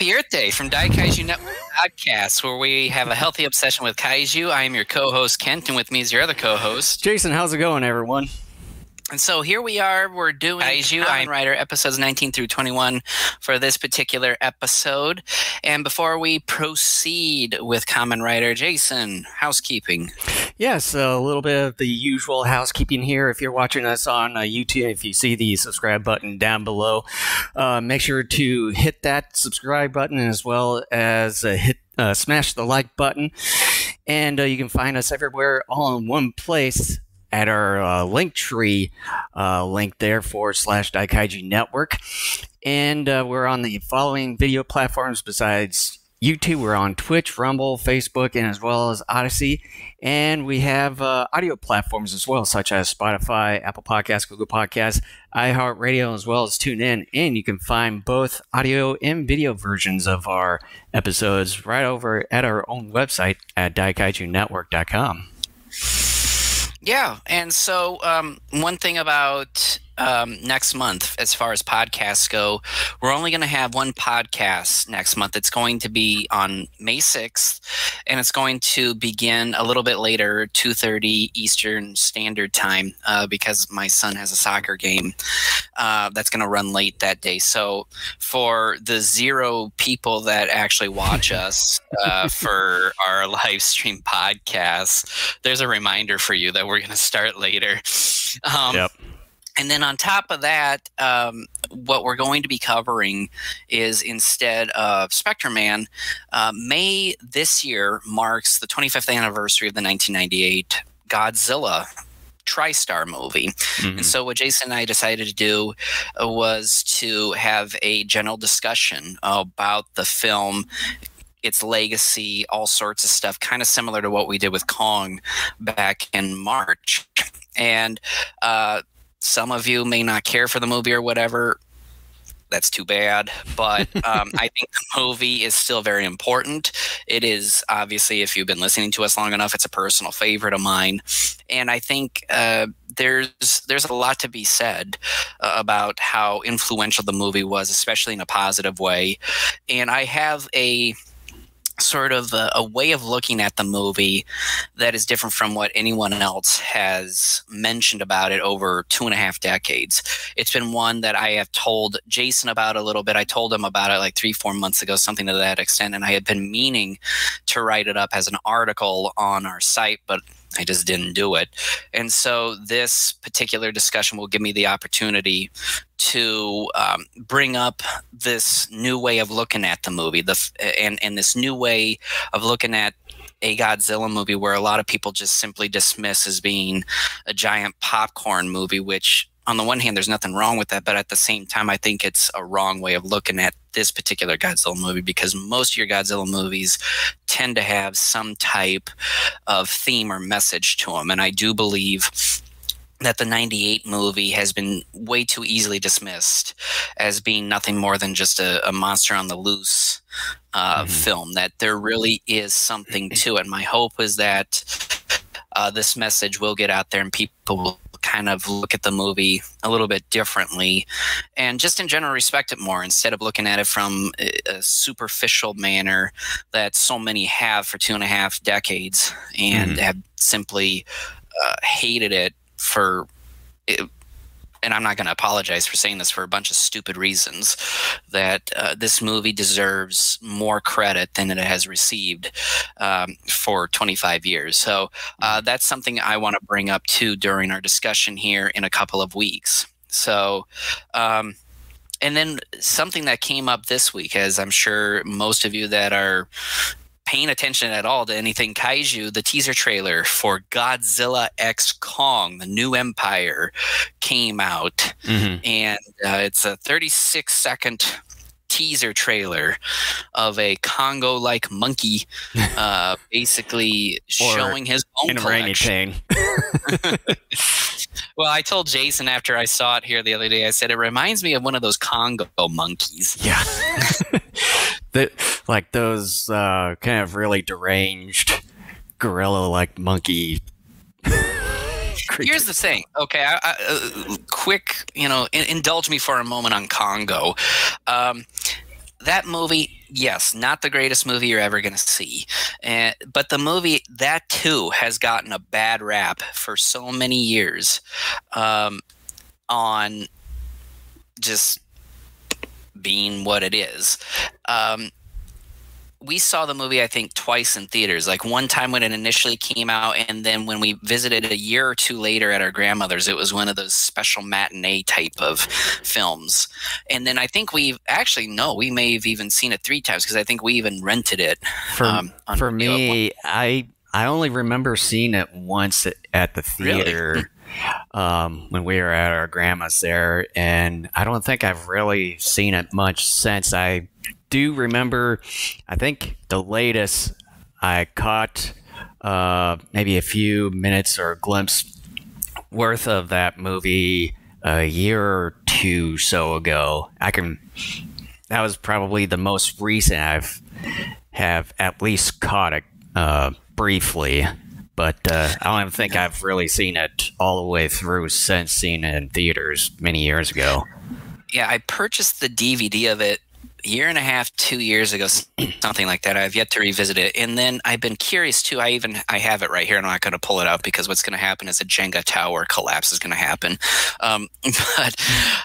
Happy Earth Day from Daikaiju Network Podcast, where we have a healthy obsession with kaiju. I am your co-host Kent, and with me is your other co-host Jason. How's it going, everyone? And so here we are. We're doing Kaiju Kamen Rider episodes 19 through 21 for this particular episode. And before we proceed with Kamen Rider, Jason, housekeeping. Yes, a little bit of the usual housekeeping here. If you're watching us on uh, YouTube, if you see the subscribe button down below, uh, make sure to hit that subscribe button as well as uh, hit uh, smash the like button. And uh, you can find us everywhere all in one place at our uh, Linktree uh, link there forward slash Daikaiju Network. And uh, we're on the following video platforms besides YouTube. We're on Twitch, Rumble, Facebook, and as well as Odysee. And we have uh, audio platforms as well, such as Spotify, Apple Podcasts, Google Podcasts, iHeartRadio, as well as TuneIn. And you can find both audio and video versions of our episodes right over at our own website at daikaijunetwork.com. Yeah, and so um, one thing about um, next month, as far as podcasts go, we're only going to have one podcast next month. It's going to be on May 6th, and it's going to begin a little bit later, 2.30 Eastern Standard Time, uh, because my son has a soccer game uh, that's going to run late that day. So for the zero people that actually watch us uh, for our live stream podcast, there's a reminder for you that we're going to start later. Um, yep. And then on top of that, um, what we're going to be covering is instead of Spectrum Man, uh, May this year marks the 25th anniversary of the 1998 Godzilla TriStar movie. Mm-hmm. And so, what Jason and I decided to do uh, was to have a general discussion about the film its legacy, all sorts of stuff, kind of similar to what we did with Kong back in March. And uh, some of you may not care for the movie or whatever. That's too bad. But um, I think the movie is still very important. It is obviously, if you've been listening to us long enough, it's a personal favorite of mine. And I think uh, there's there's a lot to be said uh, about how influential the movie was, especially in a positive way. And I have a sort of a, a, way of looking at the movie that is different from what anyone else has mentioned about it over two and a half decades. It's been one that I have told Jason about a little bit. I told him about it like three, four months ago, something to that extent, and I had been meaning to write it up as an article on our site, but I just didn't do it. And so this particular discussion will give me the opportunity to um, bring up this new way of looking at the movie, the and and this new way of looking at a Godzilla movie where a lot of people just simply dismiss as being a giant popcorn movie, which on the one hand, there's nothing wrong with that, but at the same time, I think it's a wrong way of looking at this particular Godzilla movie because most of your Godzilla movies tend to have some type of theme or message to them. And I do believe that the 98 movie has been way too easily dismissed as being nothing more than just a, a monster on the loose uh, mm-hmm. film, that there really is something to it. My hope is that uh, this message will get out there and people will kind of look at the movie a little bit differently and just in general respect it more instead of looking at it from a superficial manner that so many have for two and a half decades and mm-hmm. have simply uh, hated it for it, and I'm not going to apologize for saying this for a bunch of stupid reasons, that uh, this movie deserves more credit than it has received um, for 25 years. So uh, mm-hmm. that's something I want to bring up too during our discussion here in a couple of weeks. So, um, and then something that came up this week, as I'm sure most of you that are paying attention at all to anything kaiju, the teaser trailer for Godzilla X Kong, the new empire, came out. Mm-hmm. And uh, it's a 36 second teaser trailer of a Congo like monkey uh, basically showing his own collection. well, I told Jason after I saw it here the other day, I said, it reminds me of one of those Congo monkeys. Yeah. that like those uh, kind of really deranged gorilla like monkey Here's the thing. Okay, I, I, uh, quick, you know, in, indulge me for a moment on Congo. Um, that movie, yes, not the greatest movie you're ever going to see. But the movie, that too, has gotten a bad rap for so many years um, on just being what it is. Um, we saw the movie, I think, twice in theaters. Like one time when it initially came out, and then when we visited a year or two later at our grandmother's, it was one of those special matinee type of films. And then I think we actually no, we may have even seen it three times because I think we even rented it. For um, for me, I I only remember seeing it once at the theater. Really? um, when we were at our grandma's there, and I don't think I've really seen it much since. I do remember, I think the latest I caught uh, maybe a few minutes or a glimpse worth of that movie a year or two so ago. I can. That was probably the most recent I've have at least caught it uh, briefly but uh, I don't think I've really seen it all the way through since seeing it in theaters many years ago. Yeah, I purchased the DVD of it year and a half, two years ago, something like that. I've yet to revisit it, and then I've been curious too. I even I have it right here. I'm not going to pull it out because what's going to happen is a Jenga tower collapse is going to happen. Um, but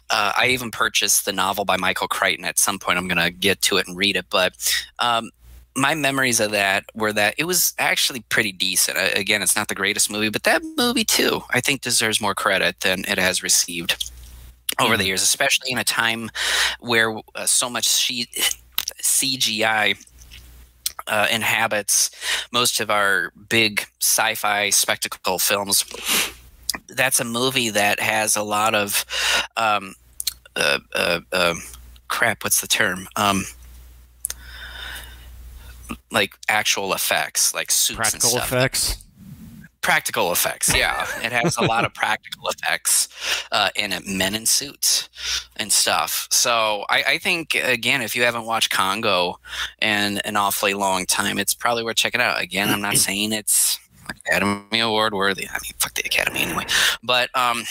uh, I even purchased the novel by Michael Crichton. At some point, I'm going to get to it and read it. But um, my memories of that were that it was actually pretty decent. again, it's not the greatest movie, but that movie too, I think deserves more credit than it has received over the years, especially in a time where uh, so much she- CGI uh, inhabits most of our big sci-fi spectacle films. That's a movie that has a lot of um, uh, uh, uh crap. What's the term? Um, like actual effects, like suits practical effects. Practical effects, yeah. It has a lot of practical effects uh, in it, men in suits and stuff. So I, I, think again, if you haven't watched Congo in an awfully long time, it's probably worth checking out. Again, I'm not saying it's Academy Award worthy. I mean, fuck the Academy anyway. But um,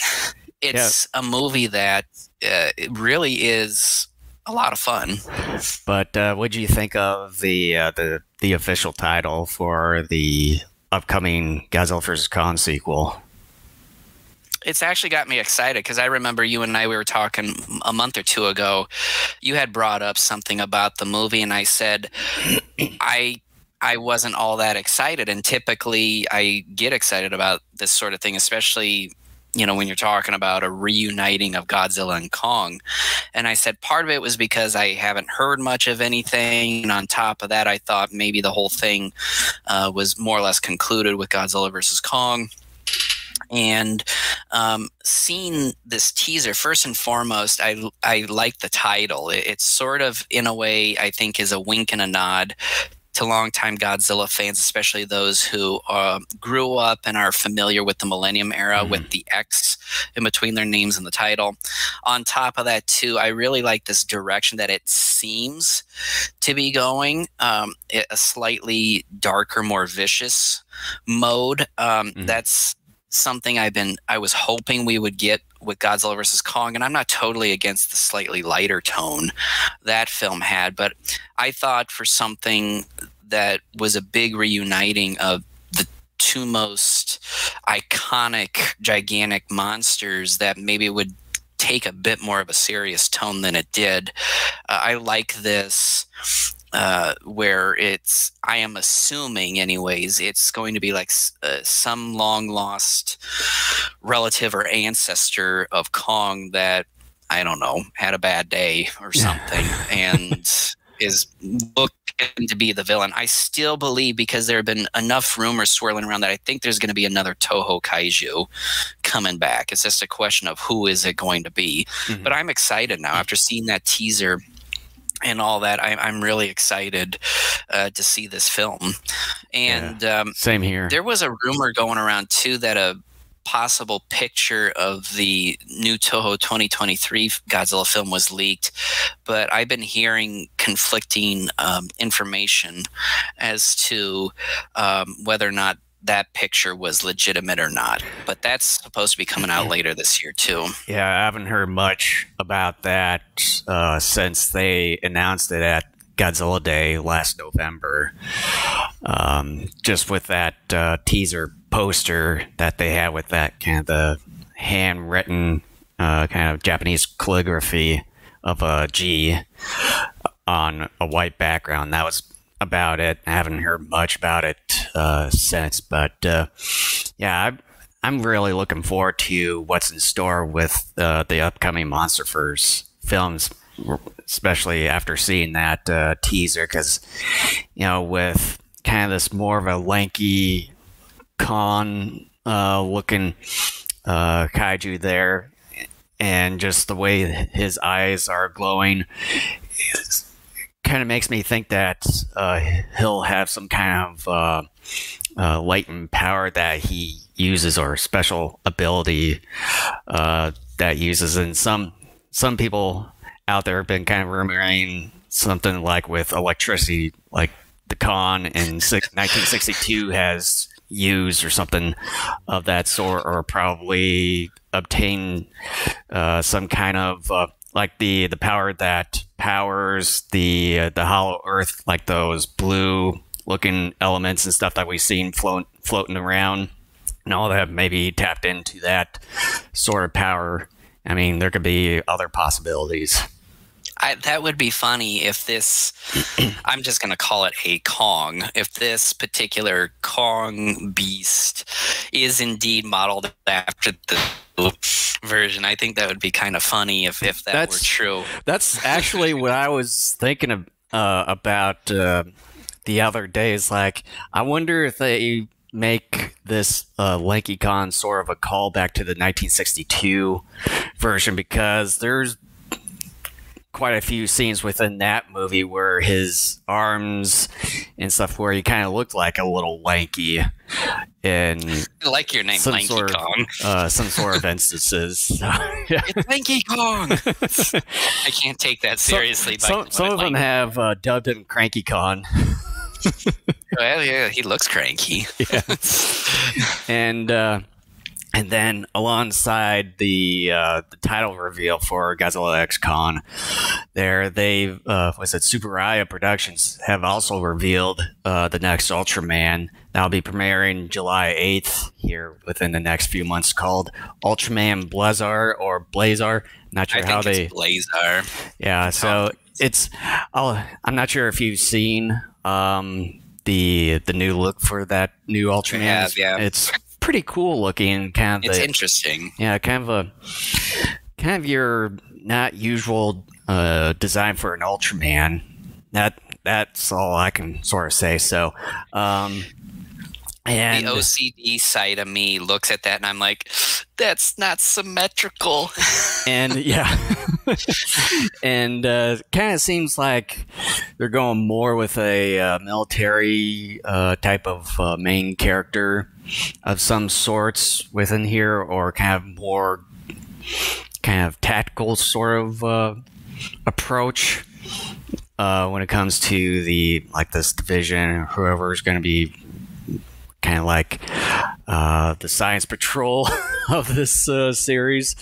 it's yeah. a movie that uh, really is a lot of fun. But uh, what do you think of the uh, the the official title for the upcoming Godzilla vs Kong sequel? It's actually got me excited because I remember you and I we were talking a month or two ago. You had brought up something about the movie, and I said I I wasn't all that excited. And typically, I get excited about this sort of thing, especially you know, when you're talking about a reuniting of Godzilla and Kong. And I said part of it was because I haven't heard much of anything. And on top of that, I thought maybe the whole thing uh, was more or less concluded with Godzilla versus Kong. And um, seeing this teaser, first and foremost, I, I like the title. It, it's sort of, in a way, I think is a wink and a nod to longtime Godzilla fans, especially those who uh, grew up and are familiar with the Millennium era mm-hmm. with the X in between their names and the title. On top of that, too, I really like this direction that it seems to be going um, a slightly darker, more vicious mode. Um, mm-hmm. That's something I've been I was hoping we would get with Godzilla versus Kong, and I'm not totally against the slightly lighter tone that film had, but I thought for something that was a big reuniting of the two most iconic, gigantic monsters that maybe would take a bit more of a serious tone than it did. Uh, I like this uh, where it's I am assuming, anyways, it's going to be like uh, some long lost relative or ancestor of Kong that I don't know had a bad day or something and is looking to be the villain. I still believe because there have been enough rumors swirling around that I think there's going to be another Toho kaiju coming back. It's just a question of who is it going to be. Mm-hmm. But I'm excited now after seeing that teaser and all that. I, am really excited uh, to see this film. And yeah, um, same here. There was a rumor going around too that a possible picture of the new Toho 2023 Godzilla film was leaked, but I've been hearing conflicting um, information as to um, whether or not that picture was legitimate or not. But that's supposed to be coming out later this year too. Yeah, I haven't heard much about that uh, since they announced it at Godzilla Day last November. Um, just with that uh, teaser poster that they had with that kind of the handwritten uh, kind of Japanese calligraphy of a G on a white background. That was about it. I haven't heard much about it uh, since, but uh, yeah, I'm, I'm really looking forward to what's in store with uh, the upcoming MonsterVerse films, especially after seeing that uh, teaser. Because you know, with kind of this more of a lanky Kong uh, looking uh, kaiju there, and just the way his eyes are glowing kind of makes me think that uh, he'll have some kind of uh, uh, latent power that he uses or special ability uh, that uses. And some some people out there have been kind of rumoring something like with electricity, like the Kong in 1962 has used or something of that sort, or probably obtain uh, some kind of uh, like the the power that powers the uh, the hollow earth like those blue looking elements and stuff that we've seen float, floating around and all that maybe tapped into that sort of power. I mean there could be other possibilities I, that would be funny if this i'm just going to call it a kong if this particular kong beast is indeed modeled after the version. I think that would be kind of funny if, if that that's, were true. That's actually what I was thinking of, uh, about uh, the other days. Like, I wonder if they make this uh, Lanky Kong sort of a callback to the 1962 version because there's quite a few scenes within that movie where his arms and stuff where he kind of looked like a little lanky and I like your name Lanky sort of, Kong. uh, some sort of instances. Yeah. it's Lanky Kong! I can't take that seriously so, some, some of them have uh, dubbed him Cranky Kong. Well yeah he looks cranky. Yeah. And uh, and then alongside the uh, the title reveal for Godzilla X Kong, there they uh, was it Tsuburaya Productions have also revealed uh, the next Ultraman that'll be premiering July eighth here within the next few months, called Ultraman Blazar or Blazar. Not sure I how they Blazar. Yeah, so it's I'll, I'm not sure if you've seen um, the the new look for that new Ultraman. Yeah, yeah. It's pretty cool looking. Kind of, it's interesting. Yeah, kind of a kind of your not usual uh, design for an Ultraman. That that's all I can sort of say. So, um, and the OCD side of me looks at that and I'm like, that's not symmetrical. and yeah, and uh, kind of seems like they're going more with a uh, military uh, type of uh, main character of some sorts within here, or kind of more kind of tactical sort of uh, approach. Uh, when it comes to the like this division, whoever is going to be kind of like uh, the science patrol of this uh, series.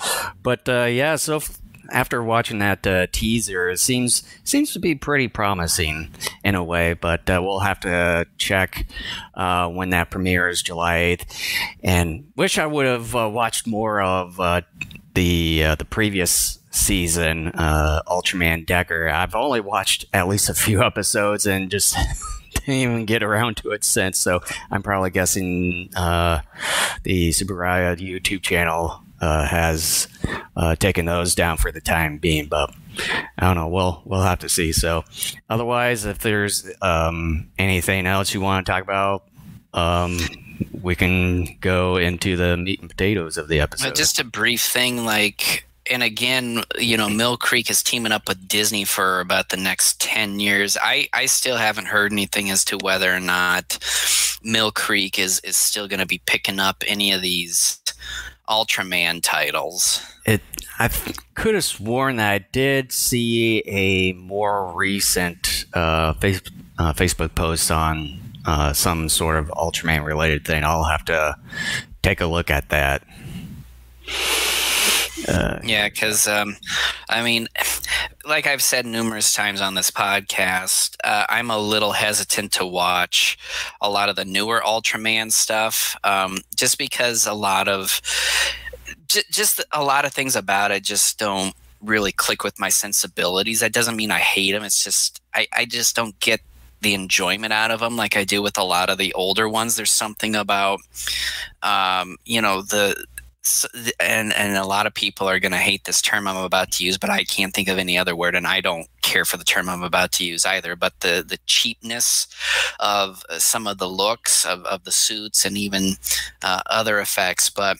But uh, yeah, so f- after watching that uh, teaser, it seems seems to be pretty promising in a way. But uh, we'll have to check uh, when that premieres July eighth. And wish I would have watched more of the the previous season, Ultraman Decker. I've only watched at least a few episodes and just didn't even get around to it since. So I'm probably guessing uh, the Tsuburaya YouTube channel uh, has uh, taken those down for the time being. But I don't know. We'll we'll have to see. So otherwise, if there's um, anything else you want to talk about. Um, we can go into the meat and potatoes of the episode. Just a brief thing, like and again, you know, Mill Creek is teaming up with Disney for about the next 10 years. I, I still haven't heard anything as to whether or not Mill Creek is, is still going to be picking up any of these Ultraman titles. It I could have sworn that I did see a more recent uh, face, uh, Facebook post on uh, some sort of Ultraman related thing. I'll have to take a look at that. Uh, yeah, because um, I mean, like I've said numerous times on this podcast, uh, I'm a little hesitant to watch a lot of the newer Ultraman stuff, um, just because a lot of j- just a lot of things about it just don't really click with my sensibilities. That doesn't mean I hate them. It's just I, I just don't get the enjoyment out of them like I do with a lot of the older ones. There's something about, um, you know, the and and a lot of people are going to hate this term I'm about to use, but I can't think of any other word, and I don't care for the term I'm about to use either. But the the cheapness of some of the looks of, of the suits and even uh, other effects, but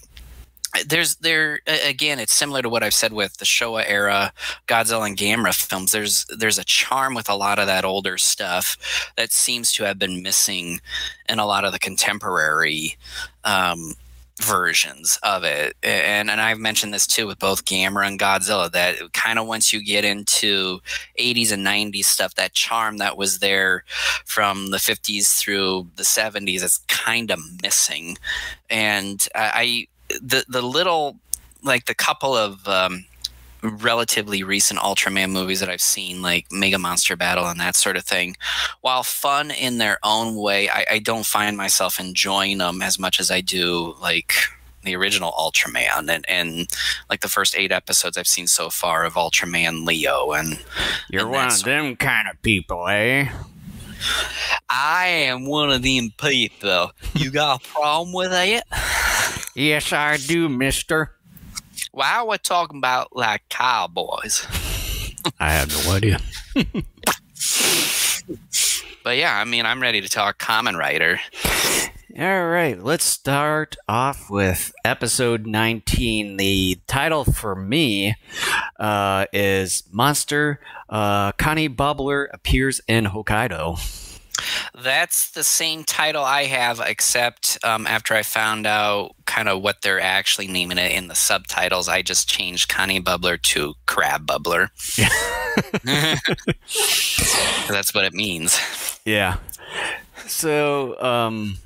there's there again it's similar to what i've said with the showa era godzilla and gamera films there's there's a charm with a lot of that older stuff that seems to have been missing in a lot of the contemporary um, versions of it. And and I've mentioned this too with both Gamera and Godzilla that kind of once you get into 80s and 90s stuff that charm that was there from the 50s through the 70s is kind of missing. And I the the little like the couple of um, relatively recent Ultraman movies that I've seen, like Mega Monster Battle and that sort of thing, while fun in their own way, I, I don't find myself enjoying them as much as I do like the original Ultraman and, and like the first eight episodes I've seen so far of Ultraman Leo and You're and one of them kind of people, eh? I am one of them people. You got a problem with that? Yes, I do, mister. Why are we talking about like cowboys? I have no idea. but yeah, I mean, I'm ready to talk Kamen Rider. All right, let's start off with episode 19. The title for me uh, is Monster uh, Connie Bubbler Appears in Hokkaido. That's the same title I have, except um, after I found out kind of what they're actually naming it in the subtitles, I just changed Connie Bubbler to Crab Bubbler. Yeah. That's what it means. Yeah. So um,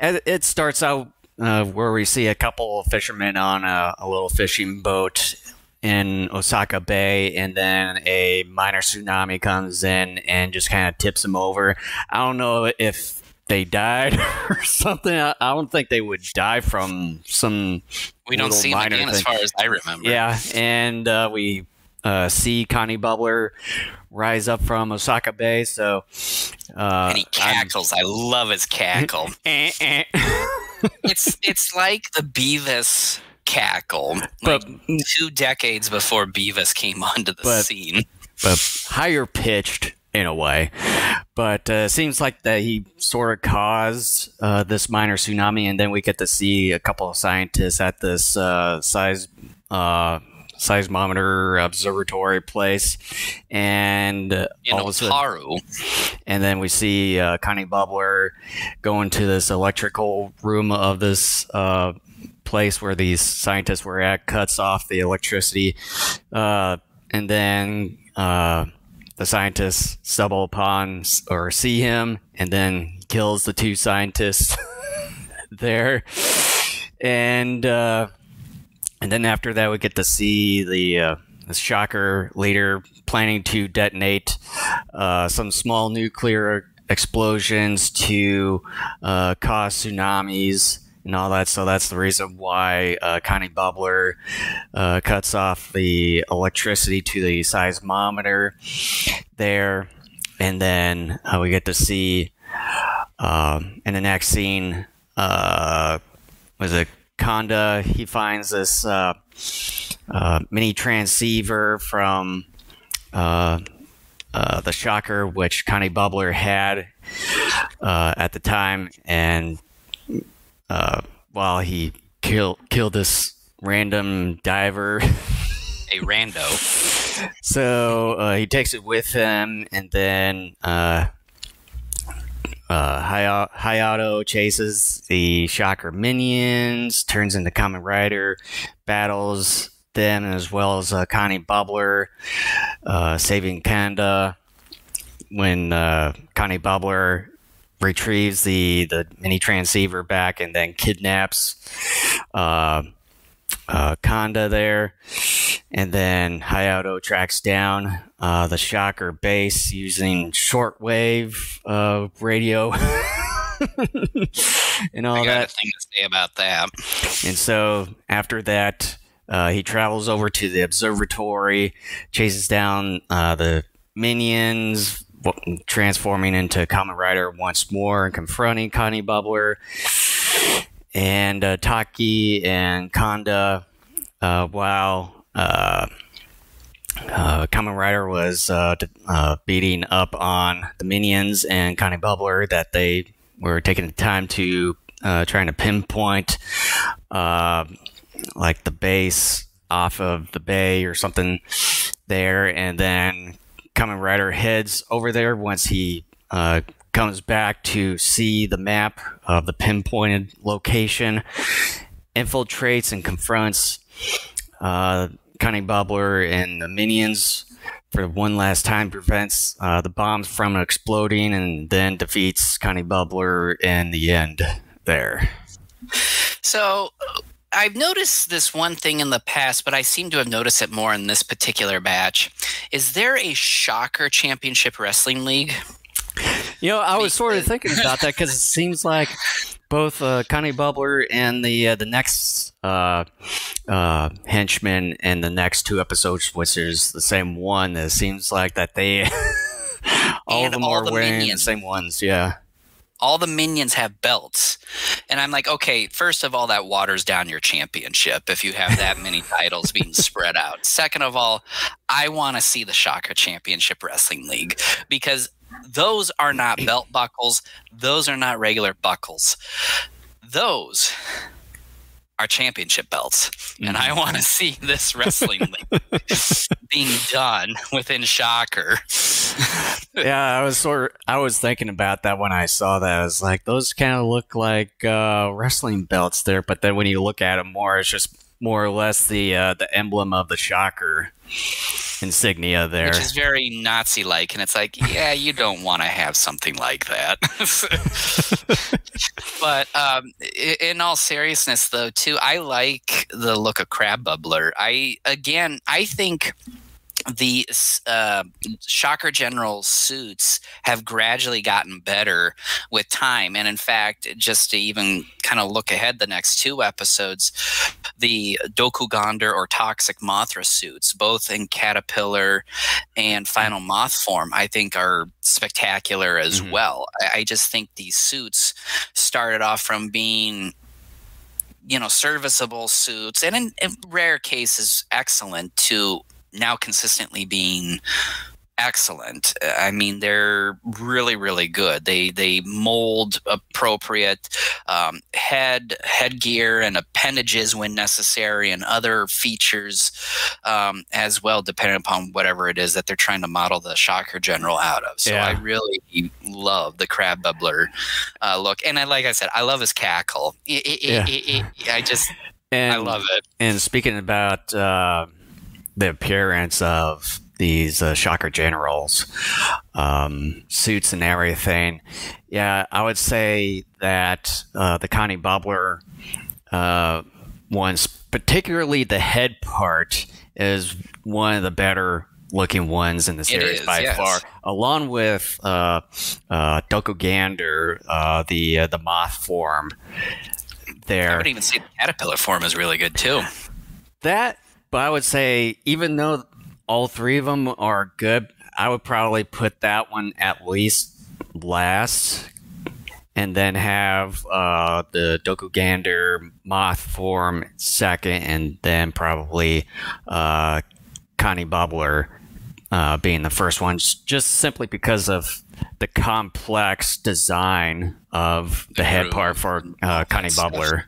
it starts out uh, where we see a couple of fishermen on a, a little fishing boat in Osaka Bay, and then a minor tsunami comes in and just kind of tips them over. I don't know if they died or something. I don't think they would die from some. We don't see them again, thing. as far as I remember. Yeah, and uh, we uh, see Connie Bubbler rise up from Osaka Bay. So, uh, and he cackles. I'm, i love his cackle. Eh, eh. it's it's like the Beavis cackle. Like two decades before Beavis came onto the but, scene. But higher pitched in a way. But uh, seems like that he sort of caused uh, this minor tsunami, and then we get to see a couple of scientists at this uh, size uh, seismometer observatory place, and uh, in all Otaru. and then we see uh, Connie Bubbler go into this electrical room of this uh, place where these scientists were at, cuts off the electricity, uh, and then uh, the scientists stumble upon or see him, and then kills the two scientists there, and uh, and then after that we get to see the. Uh, the shocker later planning to detonate uh, some small nuclear explosions to uh, cause tsunamis and all that. So that's the reason why uh, Connie Bubbler uh, cuts off the electricity to the seismometer there. And then uh, we get to see um, in the next scene, uh, was it Kanda? He finds this uh, uh, mini transceiver from the Shocker, which Connie Bubbler had at the time, and uh, while he killed killed this random diver. A rando. so uh, he takes it with him, and then uh, uh, Hayato chases the Shocker minions, turns into Kamen Rider, battles them as well as uh, Connie Bubbler, uh, saving Kanda when uh, Connie Bubbler retrieves the the mini transceiver back and then kidnaps uh, uh, Kanda there, and then Hayato tracks down uh, the Shocker base using shortwave uh, radio. and all I got that. thing to say about that. And so after that, uh, he travels over to the observatory, chases down uh, the minions, transforming into Kamen Rider once more and confronting Connie Bubbler. And uh, Taki and Kanda, uh, while uh, uh, Kamen Rider was uh, uh, beating up on the minions and Connie Bubbler, that they were taking the time to uh, trying to pinpoint uh, like the base off of the bay or something there, and then Kamen Rider heads over there once he uh, comes back to see the map of the pinpointed location, infiltrates and confronts uh, Connie Bubbler and the minions for one last time, prevents uh, the bombs from exploding, and then defeats Connie Bubbler in the end there. So I've noticed this one thing in the past, but I seem to have noticed it more in this particular batch. Is there a Shocker Championship Wrestling League? You know, I was sort of thinking about that because it seems like both uh, Connie Bubbler and the uh, the next uh, uh, henchman in the next two episodes, which is the same one, it seems like that they all And of them all are the wearing minions. the same ones. Yeah. All the minions have belts. And I'm like, okay, first of all, that waters down your championship if you have that many titles being spread out. Second of all, I want to see the Shocker Championship Wrestling League because those are not belt buckles, those are not regular buckles. Those are championship belts. And I want to see this wrestling being done within Shocker. yeah, I was sort of, I was thinking about that when I saw that. I was like, those kind of look like uh, wrestling belts there, but then when you look at them more, it's just more or less the uh, the emblem of the shocker insignia there. which is very Nazi like. And it's like, yeah, you don't want to have something like that. but um, in all seriousness, though, too, I like the look of Crab Bubbler. I, again, I think the uh, Shocker General suits have gradually gotten better with time. And in fact, just to even kind of look ahead the next two episodes, the Dokugander or Toxic Mothra suits, both in Caterpillar and Final Moth form, I think are spectacular as Mhm. well. I, I just think these suits started off from being you know serviceable suits and in, in rare cases excellent to now consistently being excellent. I mean they're really really good. They they mold appropriate um, head headgear and appendages when necessary and other features um, as well depending upon whatever it is that they're trying to model the shocker general out of. So i really love the crab bubbler uh, look. And I, like i said i love his cackle. I- I- I- Yeah. I just and, i love it. And speaking about uh, the appearance of these uh, shocker generals, um, suits and everything, yeah, I would say that uh, the Connie Bubbler uh, ones, particularly the head part, is one of the better looking ones in the series is, by yes. far, along with uh, uh, Dokugander, uh, the uh, the moth form. There, i would even say the caterpillar form is really good too that, but I would say even though all three of them are good, I would probably put that one at least last, and then have uh, the Dokugander moth form second, and then probably uh, Connie Bubbler uh, being the first one, just simply because of the complex design of the head part for uh, Connie. Bubbler.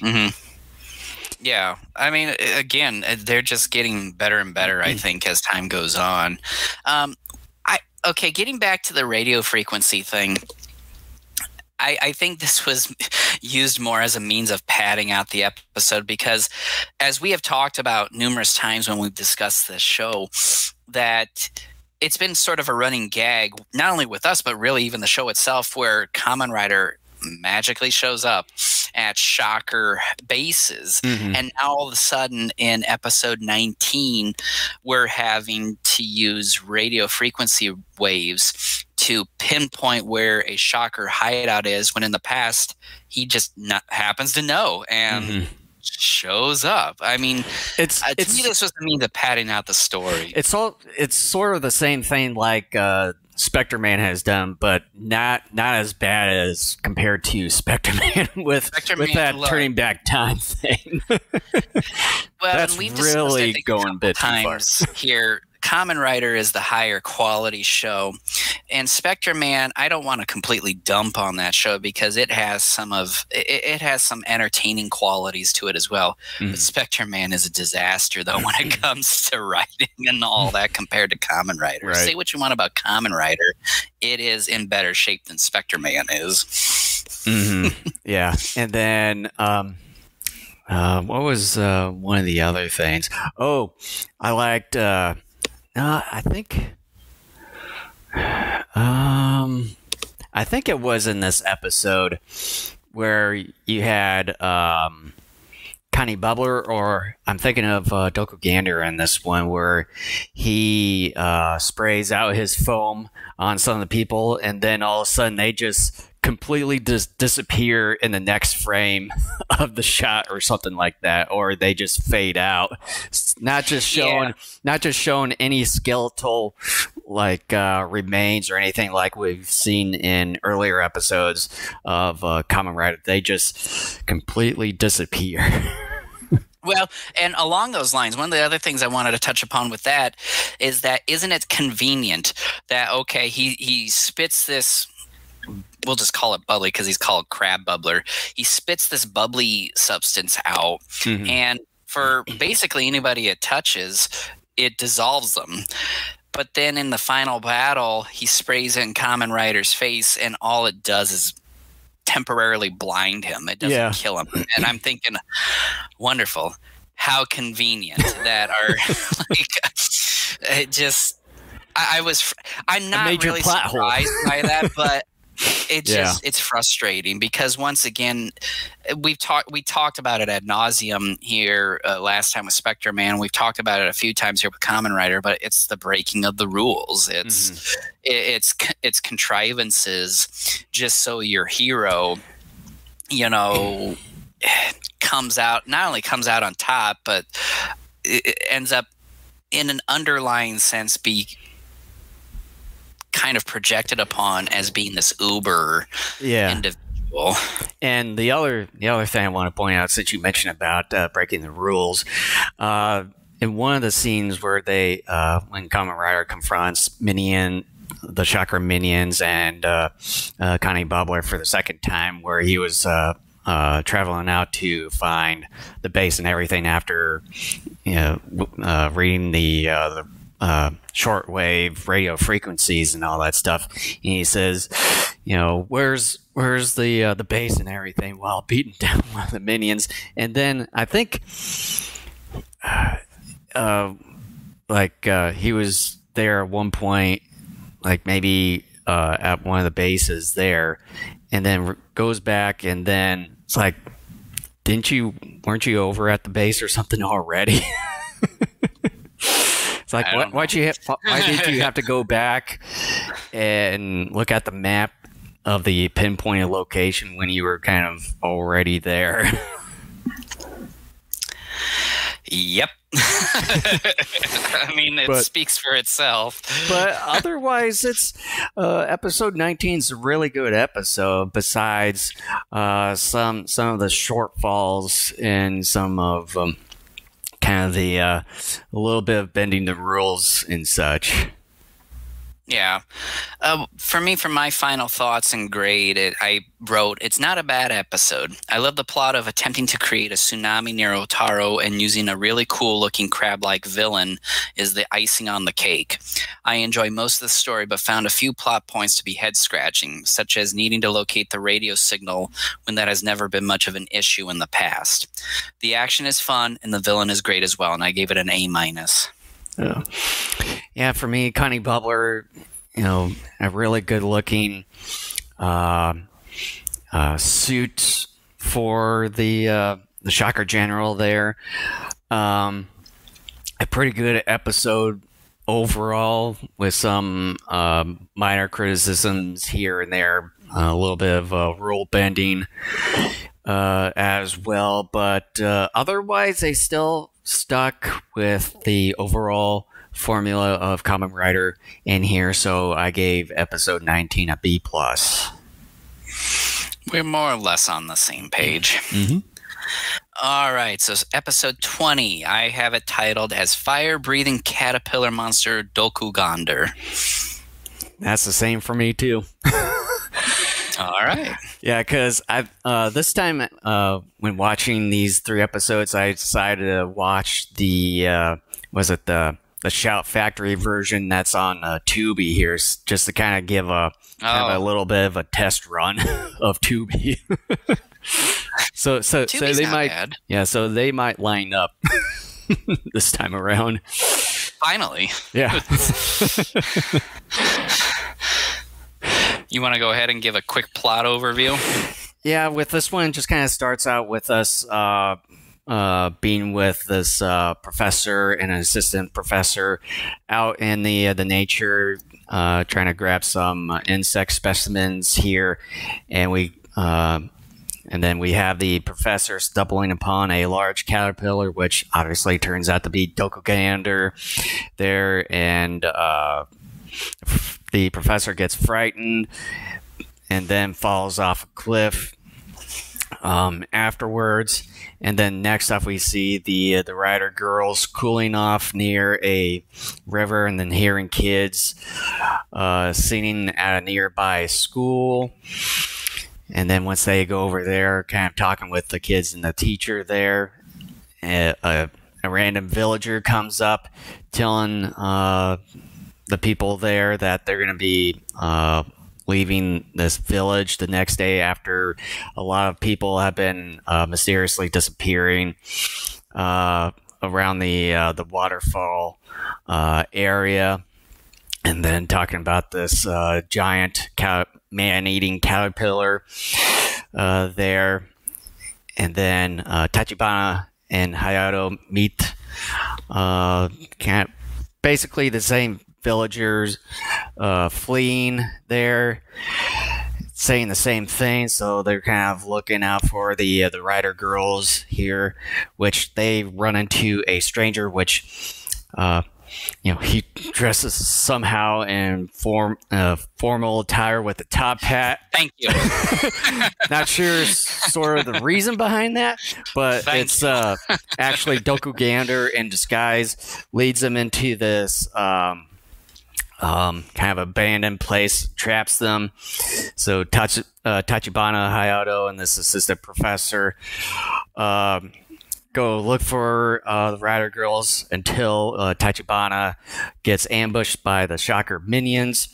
hmm Yeah, I mean, again, uh, they're just getting better and better. I think as time goes on. Um, I okay, getting back to the radio frequency thing. I, I think this was used more as a means of padding out the episode because, as we have talked about numerous times when we've discussed this show, that it's been sort of a running gag, not only with us, but really even the show itself, where Kamen Rider magically shows up at Shocker bases. Mm-hmm. And now all of a sudden in episode 19, we're having to use radio frequency waves to pinpoint where a Shocker hideout is when in the past he just not, happens to know. And mm-hmm shows up. I mean, it's, uh, to it's, me this was to me the padding out the story. It's all it's sort of the same thing like uh, Spectre Man has done, but not not as bad as compared to Spectre Man with Spectre with Man that turning back time thing. well, that's we've really going a bit times here Kamen Rider is the higher quality show, and Spectre Man. I don't want to completely dump on that show because it has some of it, it has some entertaining qualities to it as well. Mm. But Spectre Man is a disaster though when it comes to writing and all that compared to Kamen Rider. Right. Say what you want about Kamen Rider, it is in better shape than Spectre Man is. Mm-hmm. yeah, and then. Um, uh, what was uh, one of the other things? Oh, I liked uh, uh, I think. Um, I think it was in this episode where you had um, Connie Bubbler, or I'm thinking of uh, Dokugander in this one, where he uh, sprays out his foam on some of the people, and then all of a sudden they just completely dis- disappear in the next frame of the shot or something like that or they just fade out not just showing yeah. not just showing any skeletal like uh, remains or anything like we've seen in earlier episodes of uh, Kamen Rider they just completely disappear Well, and along those lines, one of the other things I wanted to touch upon with that is that isn't it convenient that okay, he he spits this we'll just call it bubbly because he's called crab bubbler. He spits this bubbly substance out, mm-hmm. and for basically anybody it touches, it dissolves them. But then in the final battle, he sprays in Kamen Rider's face, and all it does is temporarily blind him. It doesn't yeah. kill him. And I'm thinking, wonderful. How convenient that are. like it just I, I was I'm not really surprised by that, but it yeah. just it's frustrating because once again we've talked we talked about it ad nauseum here uh, last time with Spectre Man. We've talked about it a few times here with Kamen Rider, but it's the breaking of the rules. It's mm-hmm. it, it's it's contrivances just so your hero, you know, comes out not only comes out on top, but it ends up in an underlying sense be kind of projected upon as being this uber yeah. individual. And the other the other thing I want to point out, since you mentioned about uh, breaking the rules, uh, in one of the scenes where they uh, when Kamen Rider confronts Minion the Shocker minions and uh, uh, Connie Bubbler for the second time, where he was uh, uh, traveling out to find the base and everything after you know uh, reading the, uh, the uh, shortwave radio frequencies and all that stuff. And he says, you know, where's where's the uh, the base and everything while beating down one of the minions. And then I think, uh, like uh, he was there at one point, like maybe uh, at one of the bases there, and then goes back and then it's like, didn't you weren't you over at the base or something already? It's like, why, why'd you why did you have to go back and look at the map of the pinpointed location when you were kind of already there? Yep. I mean, it but, speaks for itself. but otherwise, it's uh, episode 19 is a really good episode. Besides uh, some some of the shortfalls and some of um, kind of the uh, a little bit of bending the rules and such. Yeah. Uh, for me, for my final thoughts and grade, it, I wrote, It's not a bad episode. I love the plot of attempting to create a tsunami near Otaru and using a really cool looking crab like villain is the icing on the cake. I enjoy most of the story, but found a few plot points to be head scratching, such as needing to locate the radio signal when that has never been much of an issue in the past. The action is fun, and the villain is great as well, and I gave it an A minus. Yeah. yeah, for me, Kanibubbler, you know, a really good looking uh, uh, suit for the uh, the Shocker General there. Um, a pretty good episode overall with some um, minor criticisms here and there, a little bit of uh, rule bending uh, as well, but uh, otherwise they still stuck with the overall formula of Kamen Rider in here. So I gave episode 19 a B plus. We're more or less on the same page. Mm-hmm. All right, so episode 20, I have it titled as Fire Breathing Caterpillar Monster Dokugander. That's the same for me, too. All right. Yeah, because I uh, this time uh, when watching these three episodes, I decided to watch the uh, was it the the Shout Factory version that's on uh, Tubi here, just to kind of give a kind of a Oh. little bit of a test run of Tubi. so so so they might bad. yeah so they might line up this time around. Finally. Yeah. You want to go ahead and give a quick plot overview? Yeah, with this one, just kind of starts out with us uh, uh, being with this uh, professor and an assistant professor out in the uh, the nature, uh, trying to grab some insect specimens here, and we. Uh, and then we have the professor stumbling upon a large caterpillar, which obviously turns out to be Dokugander there. And the professor gets frightened and then falls off a cliff um, afterwards. And then next up, we see the uh, the rider girls cooling off near a river, and then hearing kids uh, singing at a nearby school. And then once they go over there, kind of talking with the kids and the teacher there, a, a, a random villager comes up, telling uh, the people there that they're going to be uh, leaving this village the next day after a lot of people have been uh, mysteriously disappearing uh, around the uh, the waterfall uh, area, and then talking about this uh, giant cow- man-eating caterpillar there, and then Tachibana and Hayato meet. Uh, kind basically the same villagers uh, fleeing there, saying the same thing. So they're kind of looking out for the uh, the rider girls here, which they run into a stranger, which. Uh, you know, he dresses somehow in form uh, formal attire with a top hat. Thank you. Not sure sort of the reason behind that, but Thank it's uh, actually Dokugander in disguise leads them into this um, um, kind of abandoned place, traps them. So Tach- uh, Tachibana Hayato and this assistant professor um, go look for uh, the Rider Girls until uh, Tachibana gets ambushed by the Shocker minions.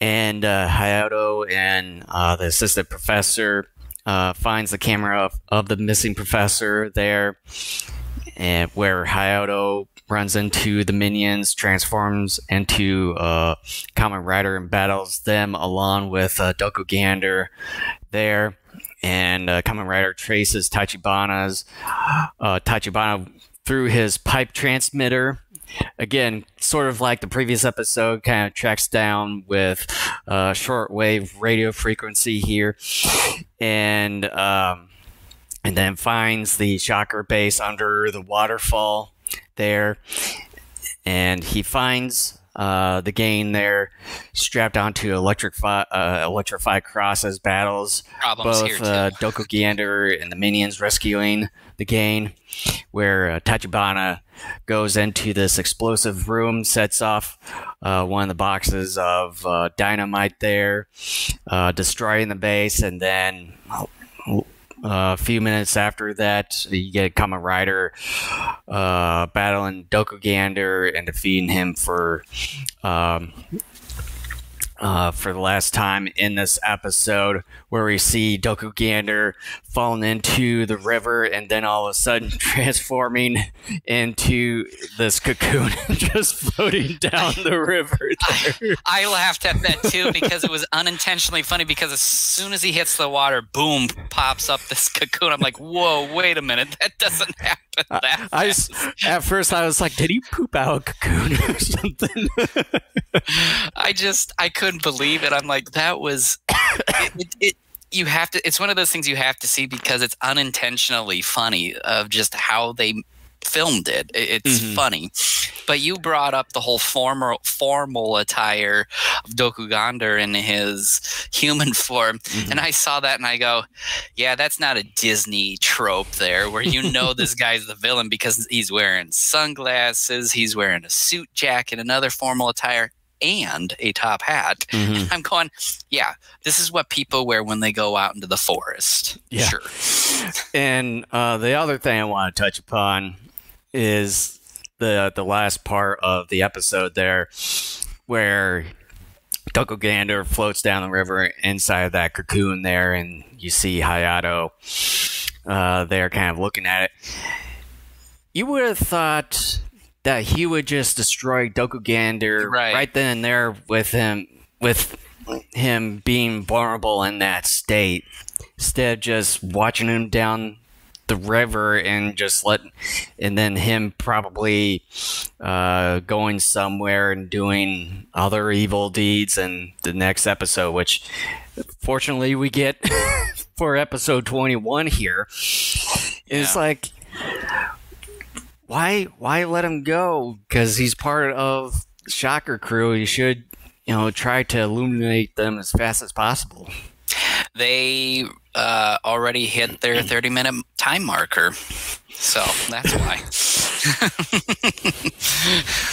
And uh, Hayato and uh, the assistant professor uh, finds the camera of, of the missing professor there, and where Hayato runs into the minions, transforms into uh, Kamen Rider, and battles them along with uh, Dokugander there. And uh, Kamen Rider traces Tachibana's uh, Tachibana through his pipe transmitter. Again, sort of like the previous episode, kind of tracks down with uh, shortwave radio frequency here, and um, and then finds the shocker base under the waterfall there, and he finds uh, the gain there strapped onto electrify uh, electrified crosses battles Problems both uh, Dokugander and the minions rescuing the gain, where uh, Tachibana goes into this explosive room, sets off uh, one of the boxes of uh, dynamite there, uh, destroying the base, and then. A few minutes after that, you get Kamen Rider uh, battling Dokugander and defeating him for um, uh, for the last time in this episode, where we see Dokugander falling into the river and then all of a sudden transforming into this cocoon just floating down the river. I, I, laughed at that too because it was unintentionally funny because as soon as he hits the water, boom, pops up this cocoon. I'm like, whoa, wait a minute, that doesn't happen. That I, just, at first I was like, did he poop out a cocoon or something? I just I couldn't believe it. I'm like, that was it, it, it you have to it's one of those things you have to see because it's unintentionally funny of just how they filmed it it's mm-hmm. funny but you brought up the whole formal formal attire of Dokugander in his human form mm-hmm. and i saw that and i go yeah that's not a disney trope there where you know this guy's the villain because he's wearing sunglasses he's wearing a suit jacket another formal attire and a top hat. Mm-hmm. I'm going, yeah, this is what people wear when they go out into the forest. Yeah. Sure. And uh, the other thing I want to touch upon is the the last part of the episode there, where Dokugander floats down the river inside that cocoon there, and you see Hayato uh, there, kind of looking at it. You would have thought that he would just destroy Dokugander right. right then and there with him with him being vulnerable in that state instead of just watching him down the river and just let and then him probably uh, going somewhere and doing other evil deeds in the next episode which fortunately we get for episode 21 here yeah. it's like why why let him go? Because he's part of Shocker Crew. You should you know try to illuminate them as fast as possible. They uh, already hit their 30 minute time marker, so that's why.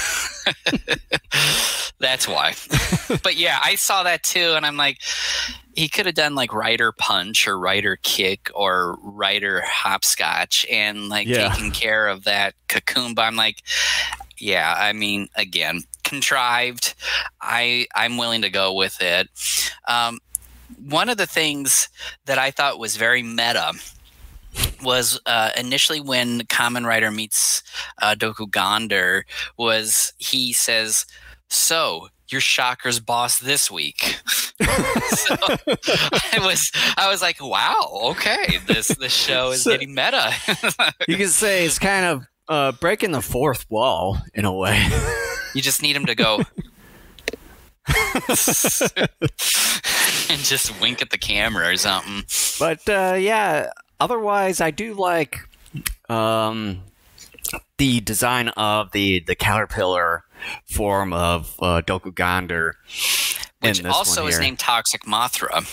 that's why. but yeah, I saw that too, and I'm like, he could have done like rider punch or rider kick or rider hopscotch and like yeah. taking care of that cocoon. But I'm like, yeah, I mean, again, contrived. I I'm willing to go with it. Um, one of the things that I thought was very meta was uh, initially when Kamen Rider meets uh, Dokugander was he says, "So your Shocker's boss this week. so I was I was like, wow, okay, this this show is so, getting meta. you can say it's kind of uh, breaking the fourth wall in a way. you just need him to go and just wink at the camera or something. But uh, yeah, otherwise, I do like um, the design of the the caterpillar form of uh, Dokugander. Which also is named Toxic Mothra.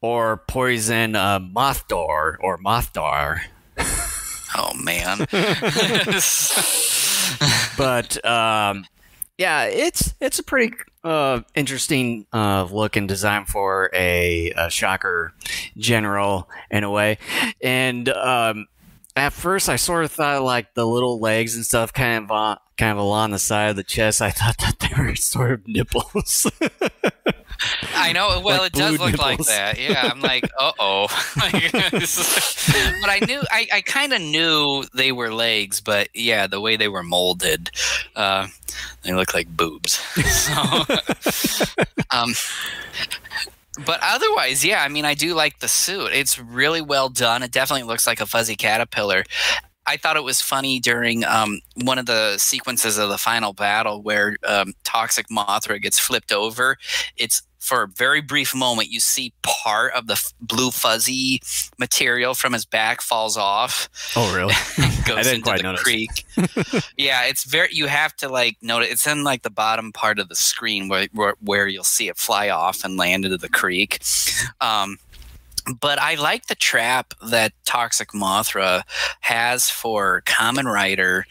Or Poison uh, Mothdar or Mothdar. oh, man. but um, yeah, it's it's a pretty uh, interesting uh, look and design for a, a, shocker general in a way, and um, at first I sort of thought like the little legs and stuff kind of uh, kind of along the side of the chest. I thought that they were sort of nipples. I know. Well, like it does look nipples. like that. Yeah, I'm like, uh oh. but I knew, I, I kind of knew they were legs, but yeah, the way they were molded, uh, they look like boobs. So, um, but otherwise, yeah, I mean, I do like the suit. It's really well done. It definitely looks like a fuzzy caterpillar. I thought it was funny during um, one of the sequences of the final battle where um, Toxic Mothra gets flipped over. It's for a very brief moment you see part of the f- blue fuzzy material from his back falls off. Oh, really? goes I didn't into quite the notice. creek. yeah, it's very. You have to like note it. It's in like the bottom part of the screen where where, where you'll see it fly off and land into the creek. Um, but I like the trap that Toxic Mothra has for Kamen Rider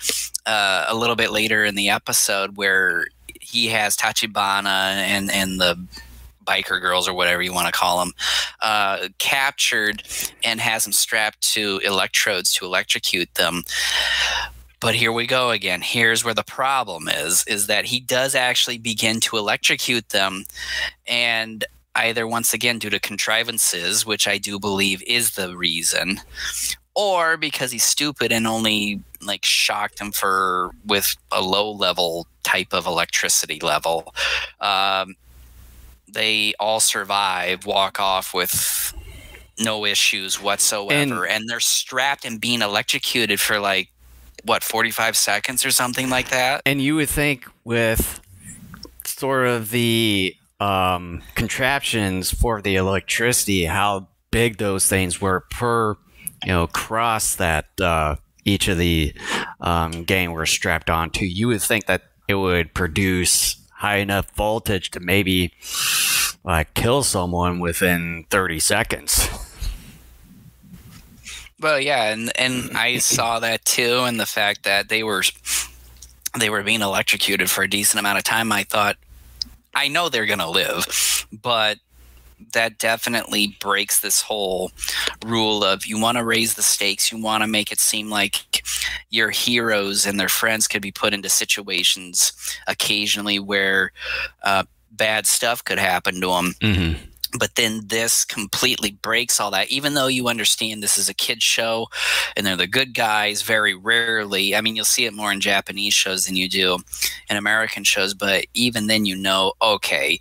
uh, a little bit later in the episode where he has Tachibana and, and the biker girls or whatever you want to call them uh, captured and has them strapped to electrodes to electrocute them But here we go again. Here's where the problem is is that he does actually begin to electrocute them and either once again due to contrivances, which I do believe is the reason, or because he's stupid and only like shocked him for with a low level type of electricity level. Um, they all survive, walk off with no issues whatsoever, and, and they're strapped and being electrocuted for like what 45 seconds or something like that. And you would think with sort of the um, contraptions for the electricity, how big those things were per you know cross that uh, each of the um, game were strapped onto, you would think that it would produce high enough voltage to maybe like kill someone within 30 seconds. Well, yeah, and and I saw that too, and the fact that they were they were being electrocuted for a decent amount of time. I thought, I know they're gonna live, but that definitely breaks this whole rule of you want to raise the stakes, you want to make it seem like your heroes and their friends could be put into situations occasionally where uh, bad stuff could happen to them. Mm-hmm but then this completely breaks all that even though you understand this is a kids show and they're the good guys very rarely i mean you'll see it more in japanese shows than you do in american shows but even then you know okay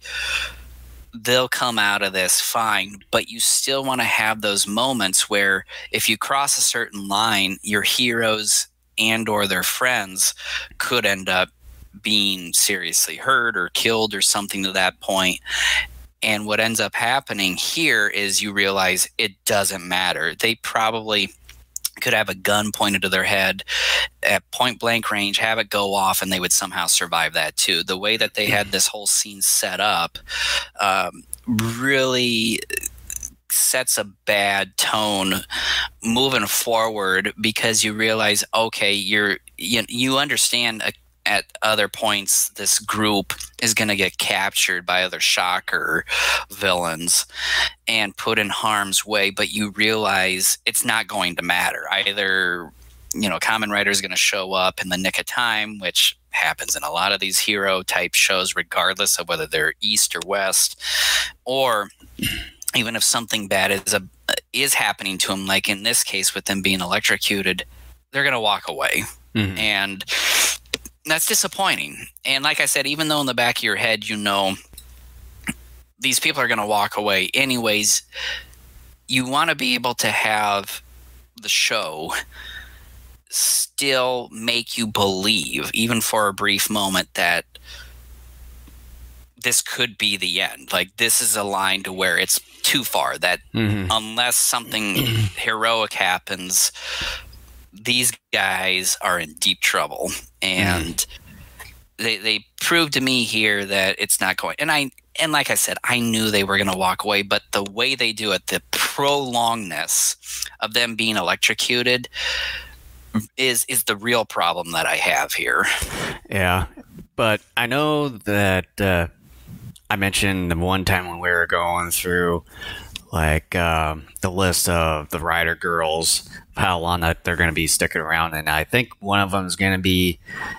they'll come out of this fine but you still want to have those moments where if you cross a certain line your heroes and or their friends could end up being seriously hurt or killed or something to that point. and what ends up happening here is you realize it doesn't matter they probably could have a gun pointed to their head at point blank range, have it go off, and they would somehow survive that too. The way that they had this whole scene set up um, really sets a bad tone moving forward because you realize okay you're you, you understand a at other points this group is going to get captured by other shocker villains and put in harm's way but you realize it's not going to matter either you know Kamen Rider is going to show up in the nick of time which happens in a lot of these hero type shows regardless of whether they're east or west or even if something bad is a is happening to them like in this case with them being electrocuted they're going to walk away mm-hmm. and that's disappointing. And like I said, even though in the back of your head you know these people are going to walk away anyways, you want to be able to have the show still make you believe, even for a brief moment, that this could be the end. Like this is a line to where it's too far. That mm-hmm. unless something heroic happens, these guys are in deep trouble, and mm. they they proved to me here that it's not going. And I and like I said, I knew they were going to walk away, but the way they do it, the prolongedness of them being electrocuted, is is the real problem that I have here. Yeah, but I know that uh, I mentioned the one time when we were going through like um, the list of the Rider girls, how long that they're going to be sticking around, and I think one of them is going to be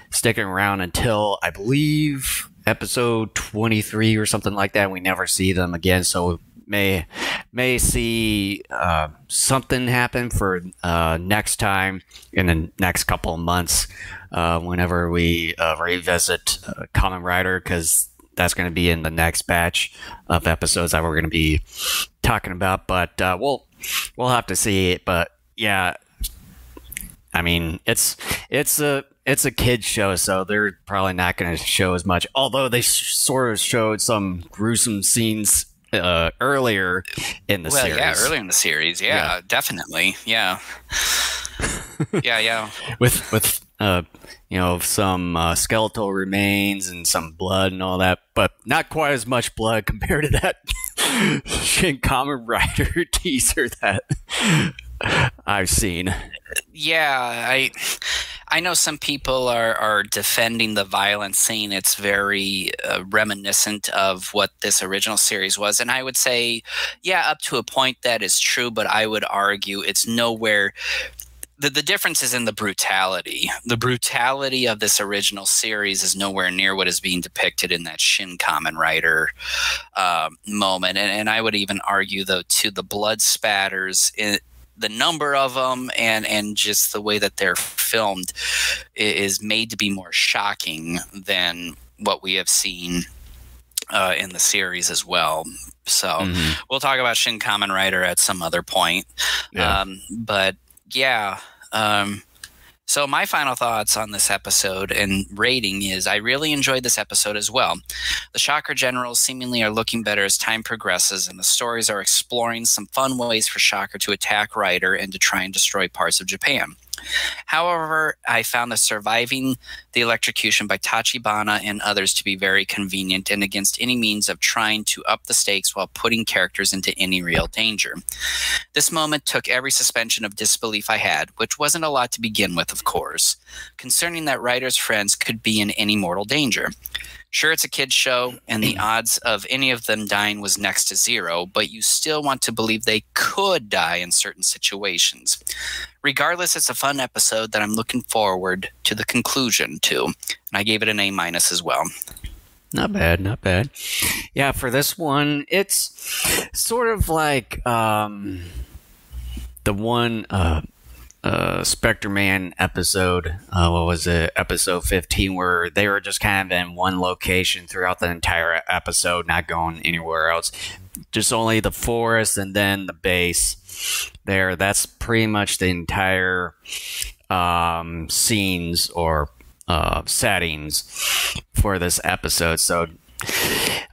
sticking around until I believe episode 23 or something like that. We never see them again, so may may see uh, something happen for uh, next time in the next couple of months uh, whenever we uh, revisit uh, Kamen Rider because that's going to be in the next batch of episodes that we're going to be talking about. But uh, we'll we'll have to see it. But yeah, I mean it's it's a it's a kids show, so they're probably not going to show as much. Although they sort of showed some gruesome scenes uh, earlier in the well, series. Yeah, earlier in the series. Yeah, yeah. definitely. Yeah. yeah, yeah. with with uh, you know, some uh, skeletal remains and some blood and all that, but not quite as much blood compared to that Shin Kamen Rider teaser that I've seen. Yeah, I I know some people are are defending the violence scene. It's very uh, reminiscent of what this original series was, and I would say, yeah, up to a point that is true. But I would argue it's nowhere the, the difference is in the brutality. The brutality of this original series is nowhere near what is being depicted in that Shin Kamen Rider uh, moment. And, and I would even argue, though, too, the blood spatters, in, the number of them, and, and just the way that they're filmed is made to be more shocking than what we have seen uh, in the series as well. So mm-hmm. we'll talk about Shin Kamen Rider at some other point. Yeah. Um, but yeah. Um, so my final thoughts on this episode and rating is I really enjoyed this episode as well. The Shocker Generals seemingly are looking better as time progresses, and the stories are exploring some fun ways for Shocker to attack Rider and to try and destroy parts of Japan. However, I found the surviving the electrocution by Tachibana and others to be very convenient and against any means of trying to up the stakes while putting characters into any real danger. This moment took every suspension of disbelief I had, which wasn't a lot to begin with, of course, concerning that writer's friends could be in any mortal danger. Sure, it's a kid's show, and the odds of any of them dying was next to zero, but you still want to believe they could die in certain situations. Regardless, it's a fun episode that I'm looking forward to the conclusion to, and I gave it an A minus as well. Not bad, not bad. Yeah, for this one, it's sort of like um, the one. Uh, uh, Spectreman episode. Uh, what was it? Episode 15, where they were just kind of in one location throughout the entire episode, not going anywhere else. Just only the forest and then the base there. That's pretty much the entire um, scenes or uh, settings for this episode. So,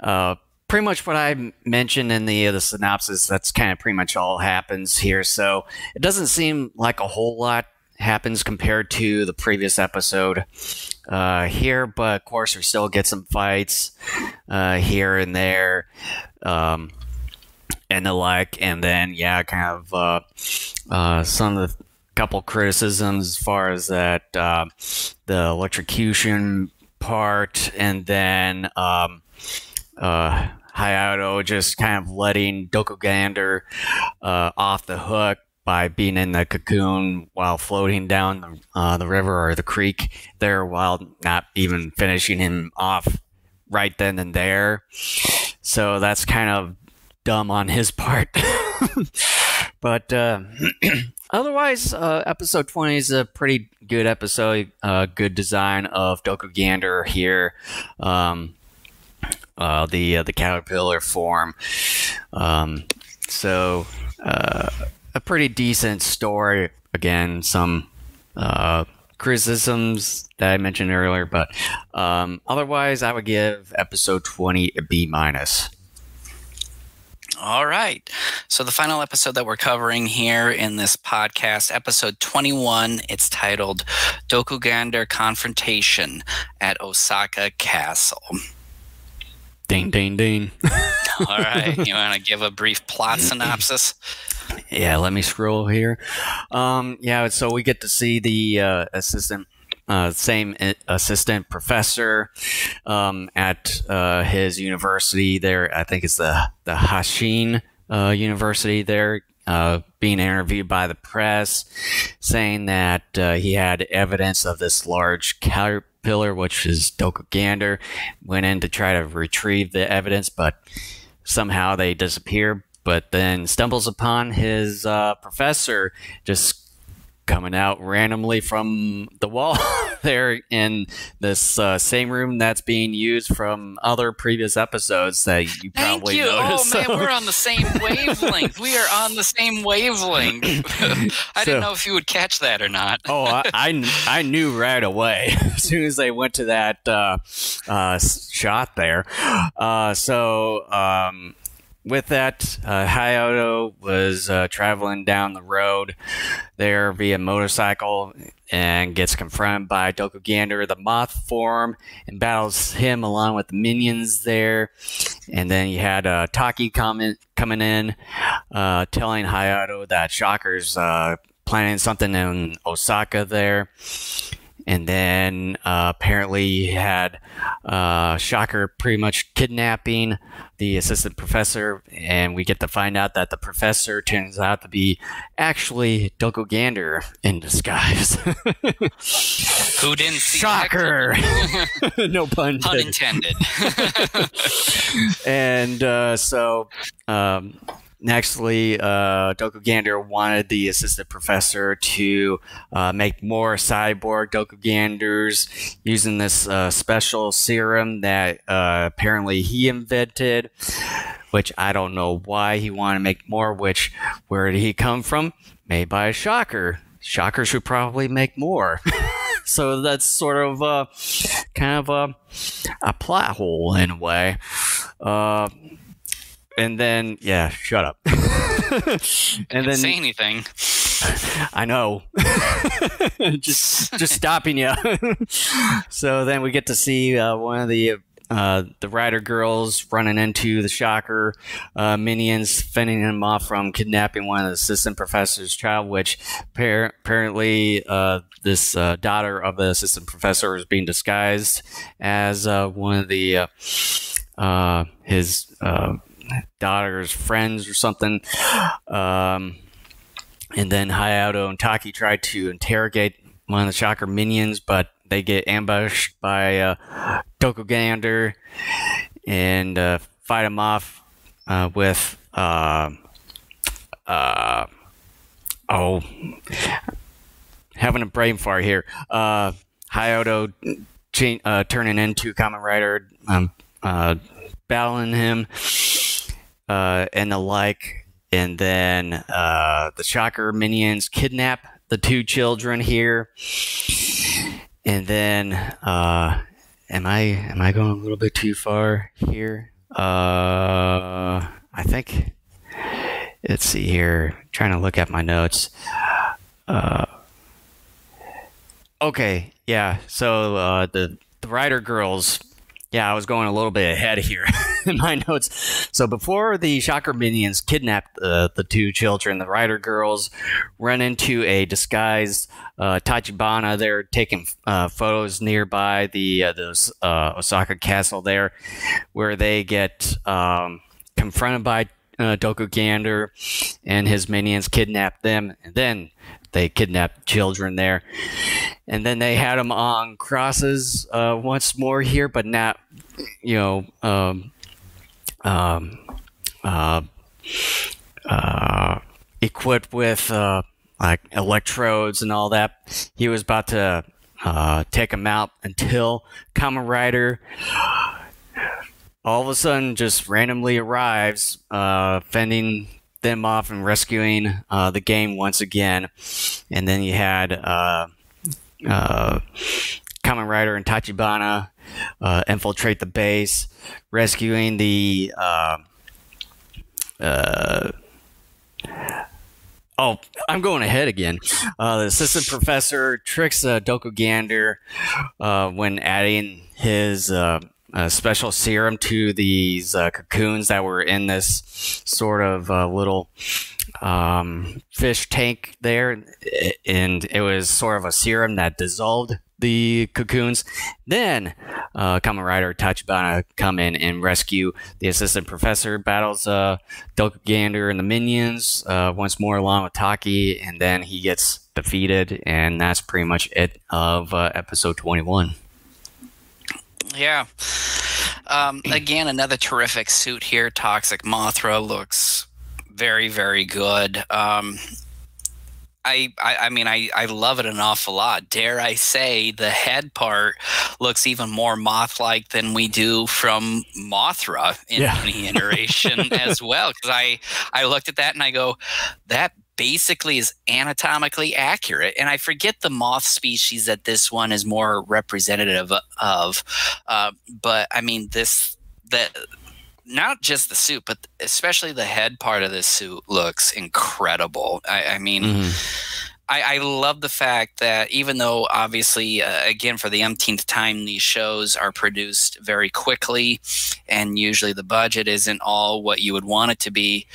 uh, pretty much what I mentioned in the uh, the synopsis. That's kind of pretty much all happens here. So it doesn't seem like a whole lot happens compared to the previous episode uh, here, but of course we still get some fights uh, here and there. Um, and the like, and then yeah, kind of uh, uh some of the couple criticisms as far as that uh, the electrocution part, and then um, uh, Hayato just kind of letting Dokugander uh, off the hook by being in the cocoon while floating down the, uh, the river or the creek there while not even finishing him off right then and there. So that's kind of dumb on his part. but uh, otherwise, uh, episode 20 is a pretty good episode. Uh, good design of Dokugander here. Um, uh, the uh, the caterpillar form. Um, so uh, a pretty decent story. Again, some uh, criticisms that I mentioned earlier, but um, otherwise, I would give episode twenty a B minus. All right. So, the final episode that we're covering here in this podcast, episode 21, it's titled Dokugander Confrontation at Osaka Castle. Ding, ding, ding. All right. You want to give a brief plot synopsis? Yeah, let me scroll here. Um, yeah, so we get to see the uh, assistant, uh, same uh, assistant professor um, at uh, his university there. I think it's the, the Hashin uh, University there. Uh, being interviewed by the press, saying that he had evidence of this large cal- pillar, which is Dokugander, went in to try to retrieve the evidence, but somehow they disappear. But then stumbles upon his uh, professor just coming out randomly from the wall there in this uh, same room that's being used from other previous episodes that you probably Thank you. noticed. Oh man, we're on the same wavelength. we are on the same wavelength. I so, didn't know if you would catch that or not. oh, I, I, I, knew right away as soon as they went to that uh, uh, shot there. Uh, so um, with that, uh, Hayato was uh, traveling down the road there via motorcycle and gets confronted by Dokugander, the moth form, and battles him along with the minions there. And then you had uh, Taki coming coming in, uh, telling Hayato that Shocker's uh, planning something in Osaka there. And then uh, apparently he had uh, Shocker pretty much kidnapping the assistant professor, and we get to find out that the professor turns out to be actually Dokugander in disguise. Who didn't see Shocker! no pun Pun intended. and uh, so um, nextly, uh, Dokugander wanted the assistant professor to uh, make more cyborg Dokuganders using this uh, special serum that uh, apparently he invented. Which I don't know why he wanted to make more. Which where did he come from? Made by a shocker. Shocker should probably make more. so that's sort of uh, kind of a, a plot hole in a way. And then yeah, shut up. and then say anything. I know. just just stopping you. so then we get to see uh, one of the uh, the rider girls running into the shocker uh, minions, fending him off from kidnapping one of the assistant professor's child, which par- apparently uh, this uh, daughter of the assistant professor is being disguised as uh, one of the uh, his daughter's friends or something. Um, and then Hayato and Taki try to interrogate one of the Shocker minions, but they get ambushed by uh, and uh, fight him off uh, with uh, uh, oh, having a brain fart here. Uh, Hayato cha- uh, turning into Kamen Rider, um, uh, battling him, uh, and the like. And then uh, the Shocker minions kidnap the two children here. And then, uh, am I am I going a little bit too far here? Uh, I think. Let's see here. I'm trying to look at my notes. Uh, okay, yeah. So uh, the the Rider girls yeah, I was going a little bit ahead here in my notes. So before the Shocker minions kidnap uh, the two children, the Rider girls run into a disguised uh, Tachibana. They're taking uh, photos nearby the uh, the uh, Osaka castle there, where they get um, confronted by uh, Dokugander and his minions, kidnap them, and then they kidnapped children there, and then they had them on crosses uh, once more here, but not, you know, um, um, uh, uh, equipped with uh, like electrodes and all that. He was about to uh, take them out until Kamen Rider all of a sudden just randomly arrives, uh, fending them off and rescuing uh, the game once again. And then you had uh, uh, Kamen Rider and Tachibana uh, infiltrate the base, rescuing the. Uh, uh, oh, I'm going ahead again. Uh, the assistant professor tricks uh, Dokugander uh, when adding his uh, a special serum to these uh, cocoons that were in this sort of uh, little um, fish tank there, and it was sort of a serum that dissolved the cocoons. Then, uh, Kamen Rider Tachibana come in and rescue the assistant professor, battles uh, Gander and the minions uh, once more along with Taki, and then he gets defeated, and that's pretty much it of uh, episode 21. Yeah. Um, again, another terrific suit here. Toxic Mothra looks very, very good. Um, I, I, I, mean, I, I love it an awful lot. Dare I say, the head part looks even more moth-like than we do from Mothra in yeah. the iteration as well. Because I, I looked at that and I go, that basically is anatomically accurate. And I forget the moth species that this one is more representative of. Uh, but I mean, this that not just the suit, but especially the head part of this suit looks incredible. I, I mean. Mm-hmm. I, I, love the fact that even though obviously uh, again for the umpteenth time these shows are produced very quickly and usually the budget isn't all what you would want it to be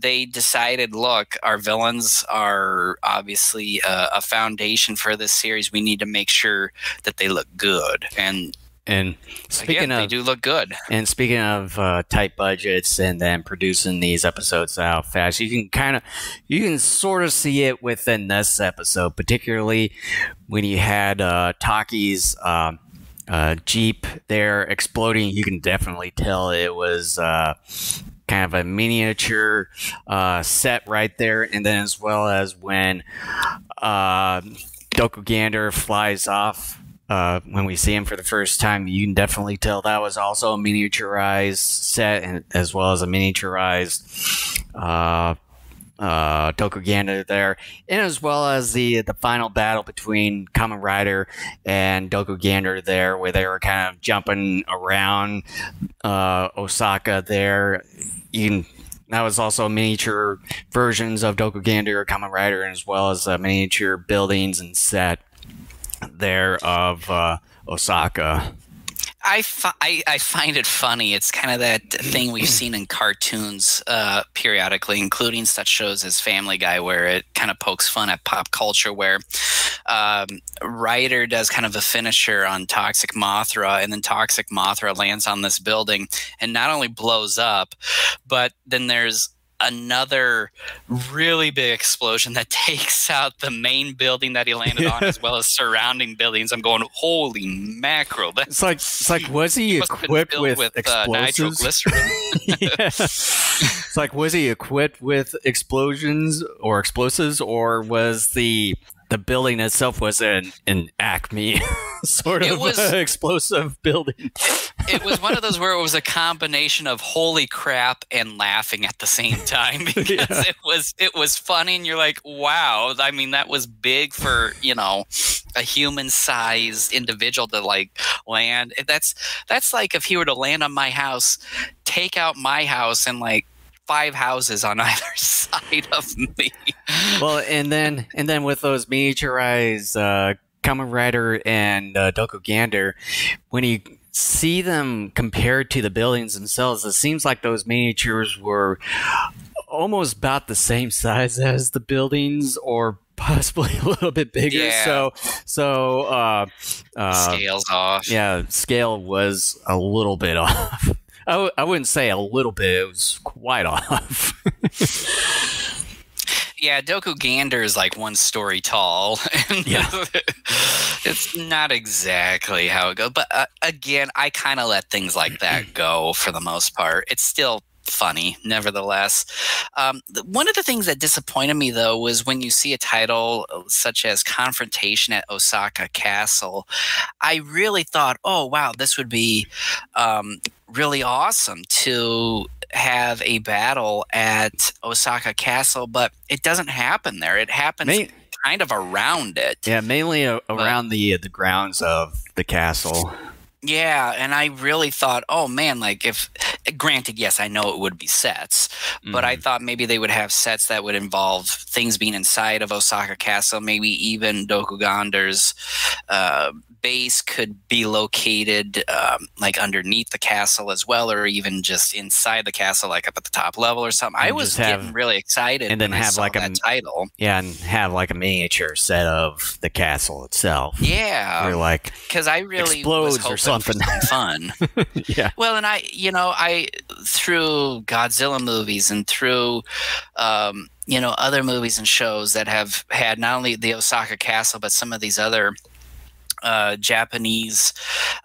they decided, look, our villains are obviously a, a foundation for this series. We need to make sure that they look good, and and speaking again, of, they do look good. And speaking of uh, tight budgets and then producing these episodes out fast, you can kind of, you can sort of see it within this episode, particularly when you had uh, Taki's um, uh, Jeep there exploding. You can definitely tell it was uh, kind of a miniature uh, set right there. And then as well as when uh, Dokugander flies off uh, when we see him for the first time, you can definitely tell that was also a miniaturized set, and as well as a miniaturized uh, there, and as well as the the final battle between Kamen Rider and Gander there, where they were kind of jumping around uh, Osaka there. You that was also miniature versions of Gander, Kamen Rider, and as well as uh, miniature buildings and set there of uh, Osaka. I, I, I, find it funny. It's kind of that thing we've seen in cartoons uh, periodically, including such shows as Family Guy, where it kind of pokes fun at pop culture, where um, Rider does kind of a finisher on Toxic Mothra, and then Toxic Mothra lands on this building and not only blows up, but then there's another really big explosion that takes out the main building that he landed on as well as surrounding buildings. I'm going, holy mackerel! That's it's like it's like was he equipped with, with, explosives? Uh. It's like was he equipped with explosions or explosives, or was the the building itself was an, an Acme sort of was, uh, explosive building. It, it, was one of those where it was a combination of holy crap and laughing at the same time because yeah. it was it was funny and you're like, wow. I mean, that was big for you know a human sized individual to like land. That's that's like if he were to land on my house, take out my house and like five houses on either side of me. well, and then and then with those miniaturized uh, Kamen Rider and uh, Gander, when you see them compared to the buildings themselves, it seems like those miniatures were almost about the same size as the buildings, or possibly a little bit bigger. Yeah. So, so uh, uh, scales off. Yeah, scale was a little bit off. I w- I wouldn't say a little bit. It was quite off. yeah, Dokugander is like one story tall. yeah. it's not exactly how it goes. But uh, again, I kind of let things like that go for the most part. It's still funny, nevertheless. Um, one of the things that disappointed me, though, was when you see a title uh, such as Confrontation at Osaka Castle. I really thought, oh, wow, this would be um, really awesome to have a battle at Osaka Castle, but it doesn't happen there. It happens. May- kind of around it. Yeah, mainly a- around but, the the grounds of the castle. Yeah, and I really thought, oh man, like if granted, yes, I know it would be sets, mm. but I mm-hmm. thought maybe they would have sets that would involve things being inside of Osaka Castle, maybe even Dokugander's uh, base could be located um, like underneath the castle as well, or even just inside the castle, like up at the top level or something. And I was have, getting really excited, and then have like a title, yeah, and have like a miniature set of the castle itself. Yeah, or like because I really explodes or something fun. yeah. Well, and I, you know, I through Godzilla movies and through. Um, you know other movies and shows that have had not only the Osaka Castle but some of these other uh, Japanese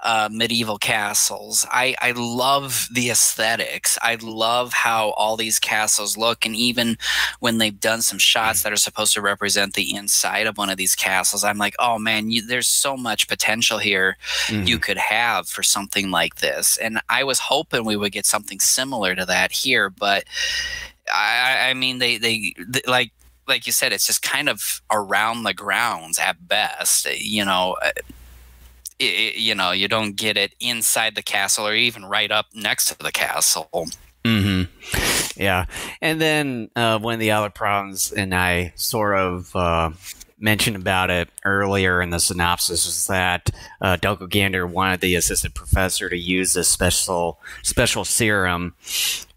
uh, medieval castles. I, I love the aesthetics. I love how all these castles look. And even when they've done some shots mm. that are supposed to represent the inside of one of these castles, I'm like, oh man, you, there's so much potential here mm-hmm. you could have for something like this. And I was hoping we would get something similar to that here, but. I, I mean, they, they, they like like you said, it's just kind of around the grounds at best. You know, uh, it, you know, you don't get it inside the castle or even right up next to the castle. Hmm. Yeah, and then uh, one of the other problems, and I sort of. Uh, mentioned about it earlier in the synopsis was that uh, Gander wanted the assistant professor to use this special special serum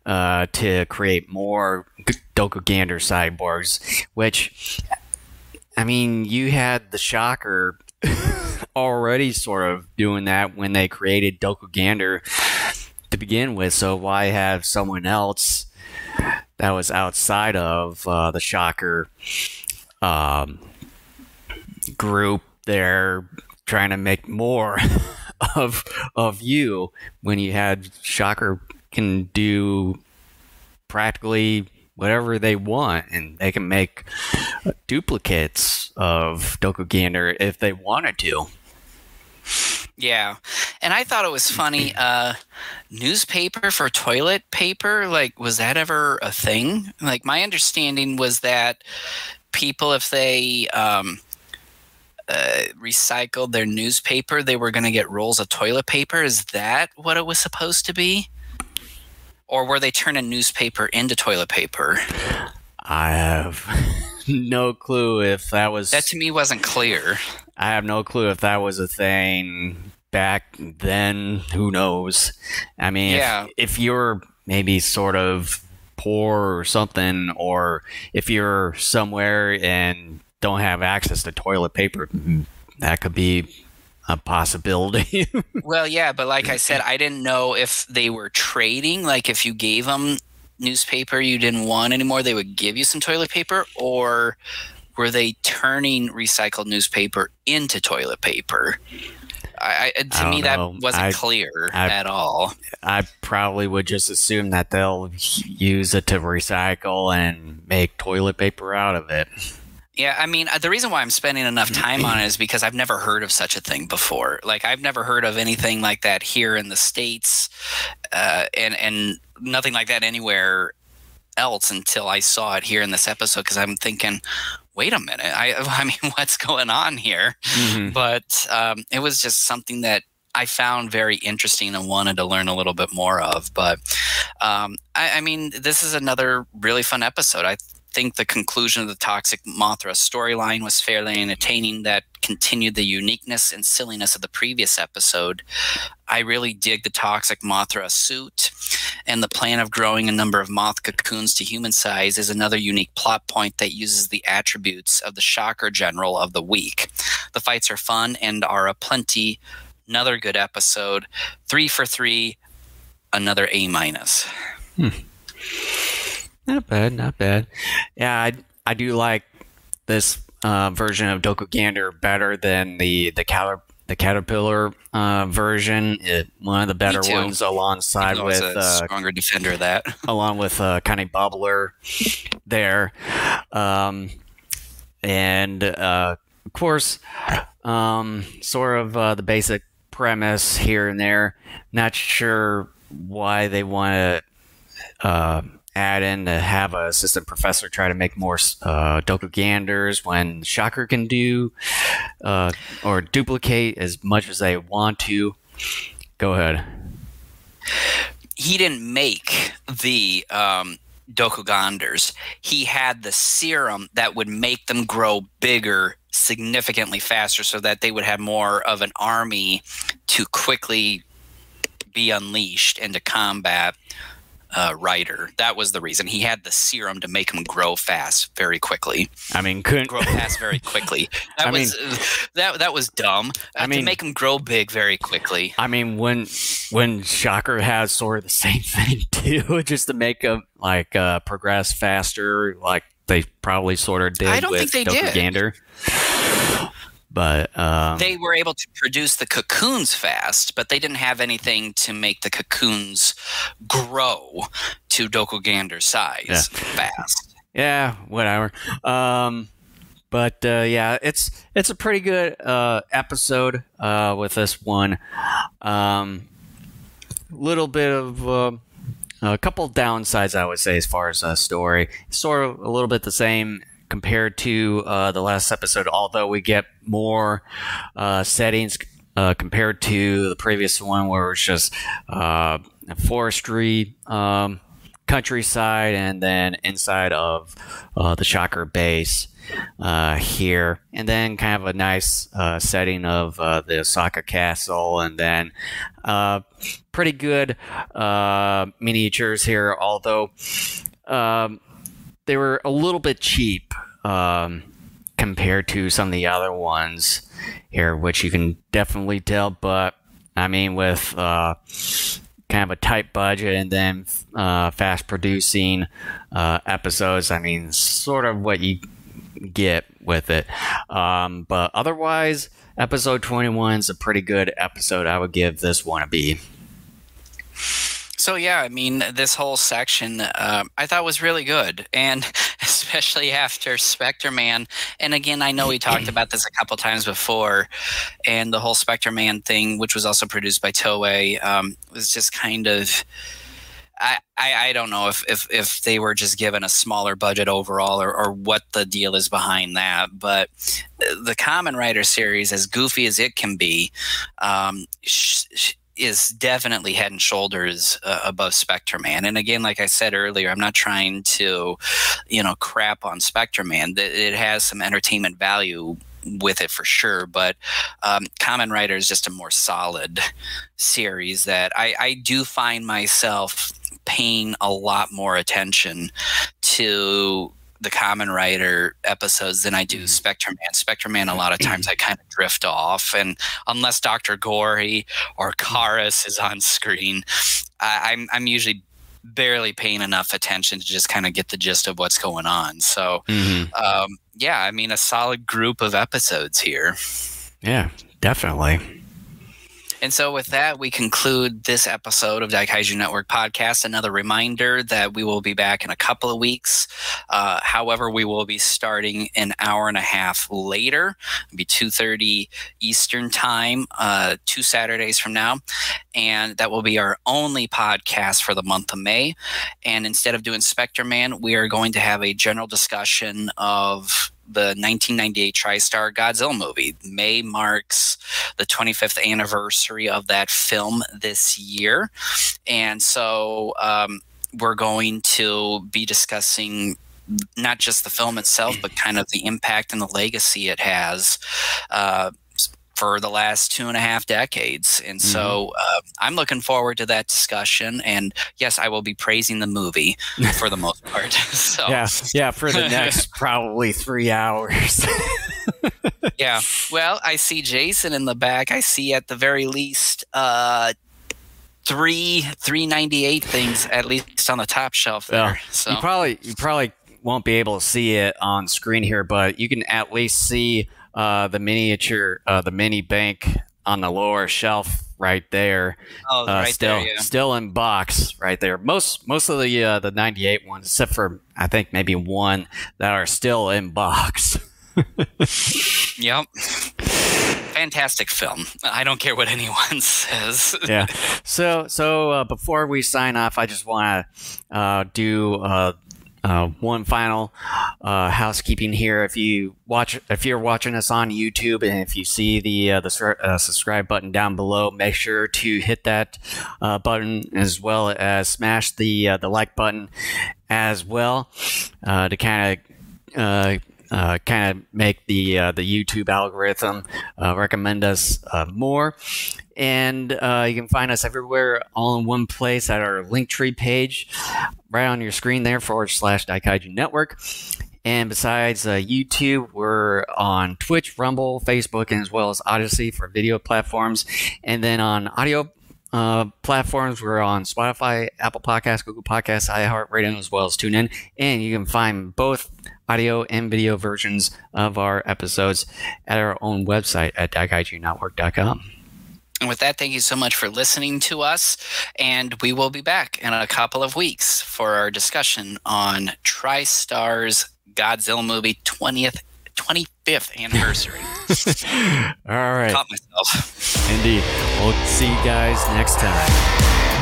uh, to create more Dokugander cyborgs, which, I mean, you had the Shocker already sort of doing that when they created Dokugander to begin with, so why have someone else that was outside of uh, the Shocker um, group there trying to make more of of you when you had Shocker can do practically whatever they want and they can make duplicates of Dokugander if they wanted to. Yeah. And I thought it was funny. Uh, newspaper for toilet paper, like, was that ever a thing? Like, my understanding was that people, if they um, uh, recycled their newspaper, they were going to get rolls of toilet paper. Is that what it was supposed to be? Or were they turning newspaper into toilet paper? I have no clue if that was. That to me wasn't clear. I have no clue if that was a thing back then. Who knows? I mean, Yeah. if, if you're maybe sort of poor or something, or if you're somewhere and don't have access to toilet paper, that could be a possibility. Well, yeah, but like I said, I didn't know if they were trading. Like, if you gave them newspaper you didn't want anymore, they would give you some toilet paper, or were they turning recycled newspaper into toilet paper? I, I to I me, don't that wasn't I- clear at all. I probably would just assume that they'll use it to recycle and make toilet paper out of it. Yeah, I mean, uh, the reason why I'm spending enough time on it is because I've never heard of such a thing before. Like, I've never heard of anything like that here in the states, uh, and and nothing like that anywhere else until I saw it here in this episode. Because I'm thinking, wait a minute, I I mean, what's going on here? But um, it was just something that I found very interesting and wanted to learn a little bit more of. But um, I, I mean, this is another really fun episode. I think the conclusion of the Toxic Mothra storyline was fairly entertaining. That continued the uniqueness and silliness of the previous episode. I really dig the Toxic Mothra suit, and the plan of growing a number of moth cocoons to human size is another unique plot point that uses the attributes of the Shocker General of the week. The fights are fun and are a plenty. Another good episode. Three for three. Another A minus. Hmm. Not bad, not bad. Yeah, I, I do like this uh, version of Dokugander better than the the cater- the caterpillar uh, version. It, one of the better ones alongside I with a uh, stronger defender of that. along with uh, Kanibubbler there. Um, and uh, of course, um, sort of uh, the basic premise here and there. Not sure why they want to uh, add in to have a assistant professor try to make more uh, Dokuganders when Shocker can do uh, or duplicate as much as they want to. Go ahead. he didn't make the um, Dokuganders. He had the serum that would make them grow bigger significantly faster so that they would have more of an army to quickly be unleashed into combat uh, Rider. That was the reason. He had the serum to make him grow fast very quickly. I mean, couldn't Grow fast very quickly. That I mean- was that that was dumb. I Uh, mean- to make him grow big very quickly. I mean, when when Shocker has sort of the same thing too, just to make him like uh, progress faster, like they probably sort of did I don't with think they did. Dokugander. But um, they were able to produce the cocoons fast, but they didn't have anything to make the cocoons grow to Dokugander size Yeah. fast. yeah, whatever. Um, but uh, yeah, it's it's a pretty good uh, episode uh, with this one. Um, little bit of um a couple downsides, I would say, as far as a story. Sort of a little bit the same compared to uh, the last episode, although we get more uh, settings uh, compared to the previous one, where it's just uh, forestry um, countryside and then inside of uh, the Shocker base uh, here, and then kind of a nice setting of the Osaka Castle, and then pretty good miniatures here, although um, they were a little bit cheap um, compared to some of the other ones here, which you can definitely tell. But I mean, with uh, kind of a tight budget and then uh, fast producing uh, episodes, I mean, sort of what you get with it. Um, but otherwise, episode 21 is a pretty good episode. I would give this one a B. So yeah, I mean, this whole section uh, I thought was really good, and especially after Spectreman. And again, I know we talked about this a couple times before, and the whole Spectreman thing, which was also produced by Toei, um, was just kind of. I, I, I, don't know if, if, if they were just given a smaller budget overall or, or what the deal is behind that. But the Kamen Rider series, as goofy as it can be, um, sh- sh- is definitely head and shoulders uh, above Spectreman. And again, like I said earlier, I'm not trying to, you know, crap on Spectreman. It has some entertainment value with it for sure, but um, Kamen Rider is just a more solid series that I, I do find myself paying a lot more attention to the Kamen Rider episodes than I do mm-hmm. Spectreman. Spectre Man, a lot of times I kind of drift off, and unless Doctor Gori or Karas is on screen, I, I'm I'm usually barely paying enough attention to just kind of get the gist of what's going on. So, mm-hmm. um, yeah, I mean, a solid group of episodes here. Yeah, definitely. And so, with that, we conclude this episode of Daikaiju Network podcast. Another reminder that we will be back in a couple of weeks. Uh, however, we will be starting an hour and a half later. It'll be two thirty Eastern time, uh, two Saturdays from now, and that will be our only podcast for the month of May. And instead of doing Spectreman, we are going to have a general discussion of the 1998 TriStar Godzilla movie. May marks the 25th anniversary of that film this year. And so um, we're going to be discussing not just the film itself, but kind of the impact and the legacy it has. Uh, for the last two and a half decades. And mm-hmm. so uh, I'm looking forward to that discussion. And yes, I will be praising the movie for the most part. so. Yeah, yeah, for the next probably three hours. yeah. Well, I see Jason in the back. I see at the very least uh, three 398 things at least on the top shelf there. Yeah. So you probably you probably won't be able to see it on screen here, but you can at least see uh, the miniature, uh, the mini bank on the lower shelf right there. Oh, uh, right still, there, yeah. still in box right there. Most most of the uh, the '98 ones, except for I think maybe one that are still in box. yep. Fantastic film. I don't care what anyone says. yeah. So so uh, before we sign off, I just want to uh, do uh, uh, one final uh, housekeeping here: if you watch, if you're watching us on YouTube, and if you see the uh, the uh, subscribe button down below, make sure to hit that uh, button as well as smash the uh, the like button as well to kind of uh, kind of make the uh, the YouTube algorithm uh, recommend us more. And uh, you can find us everywhere, all in one place at our Linktree page, right on your screen there forward slash Daikaiju Network. And besides uh, YouTube, we're on Twitch, Rumble, Facebook, and as well as Odysee for video platforms. And then on audio uh, platforms. We're on Spotify, Apple Podcasts, Google Podcasts, iHeartRadio, as well as TuneIn. And you can find both audio and video versions of our episodes at our own website at daikaijunetwork.com. And with that, thank you so much for listening to us. And we will be back in a couple of weeks for our discussion on TriStar's Godzilla movie 20th 25th anniversary. All right. Caught myself. Indeed. We'll see you guys next time.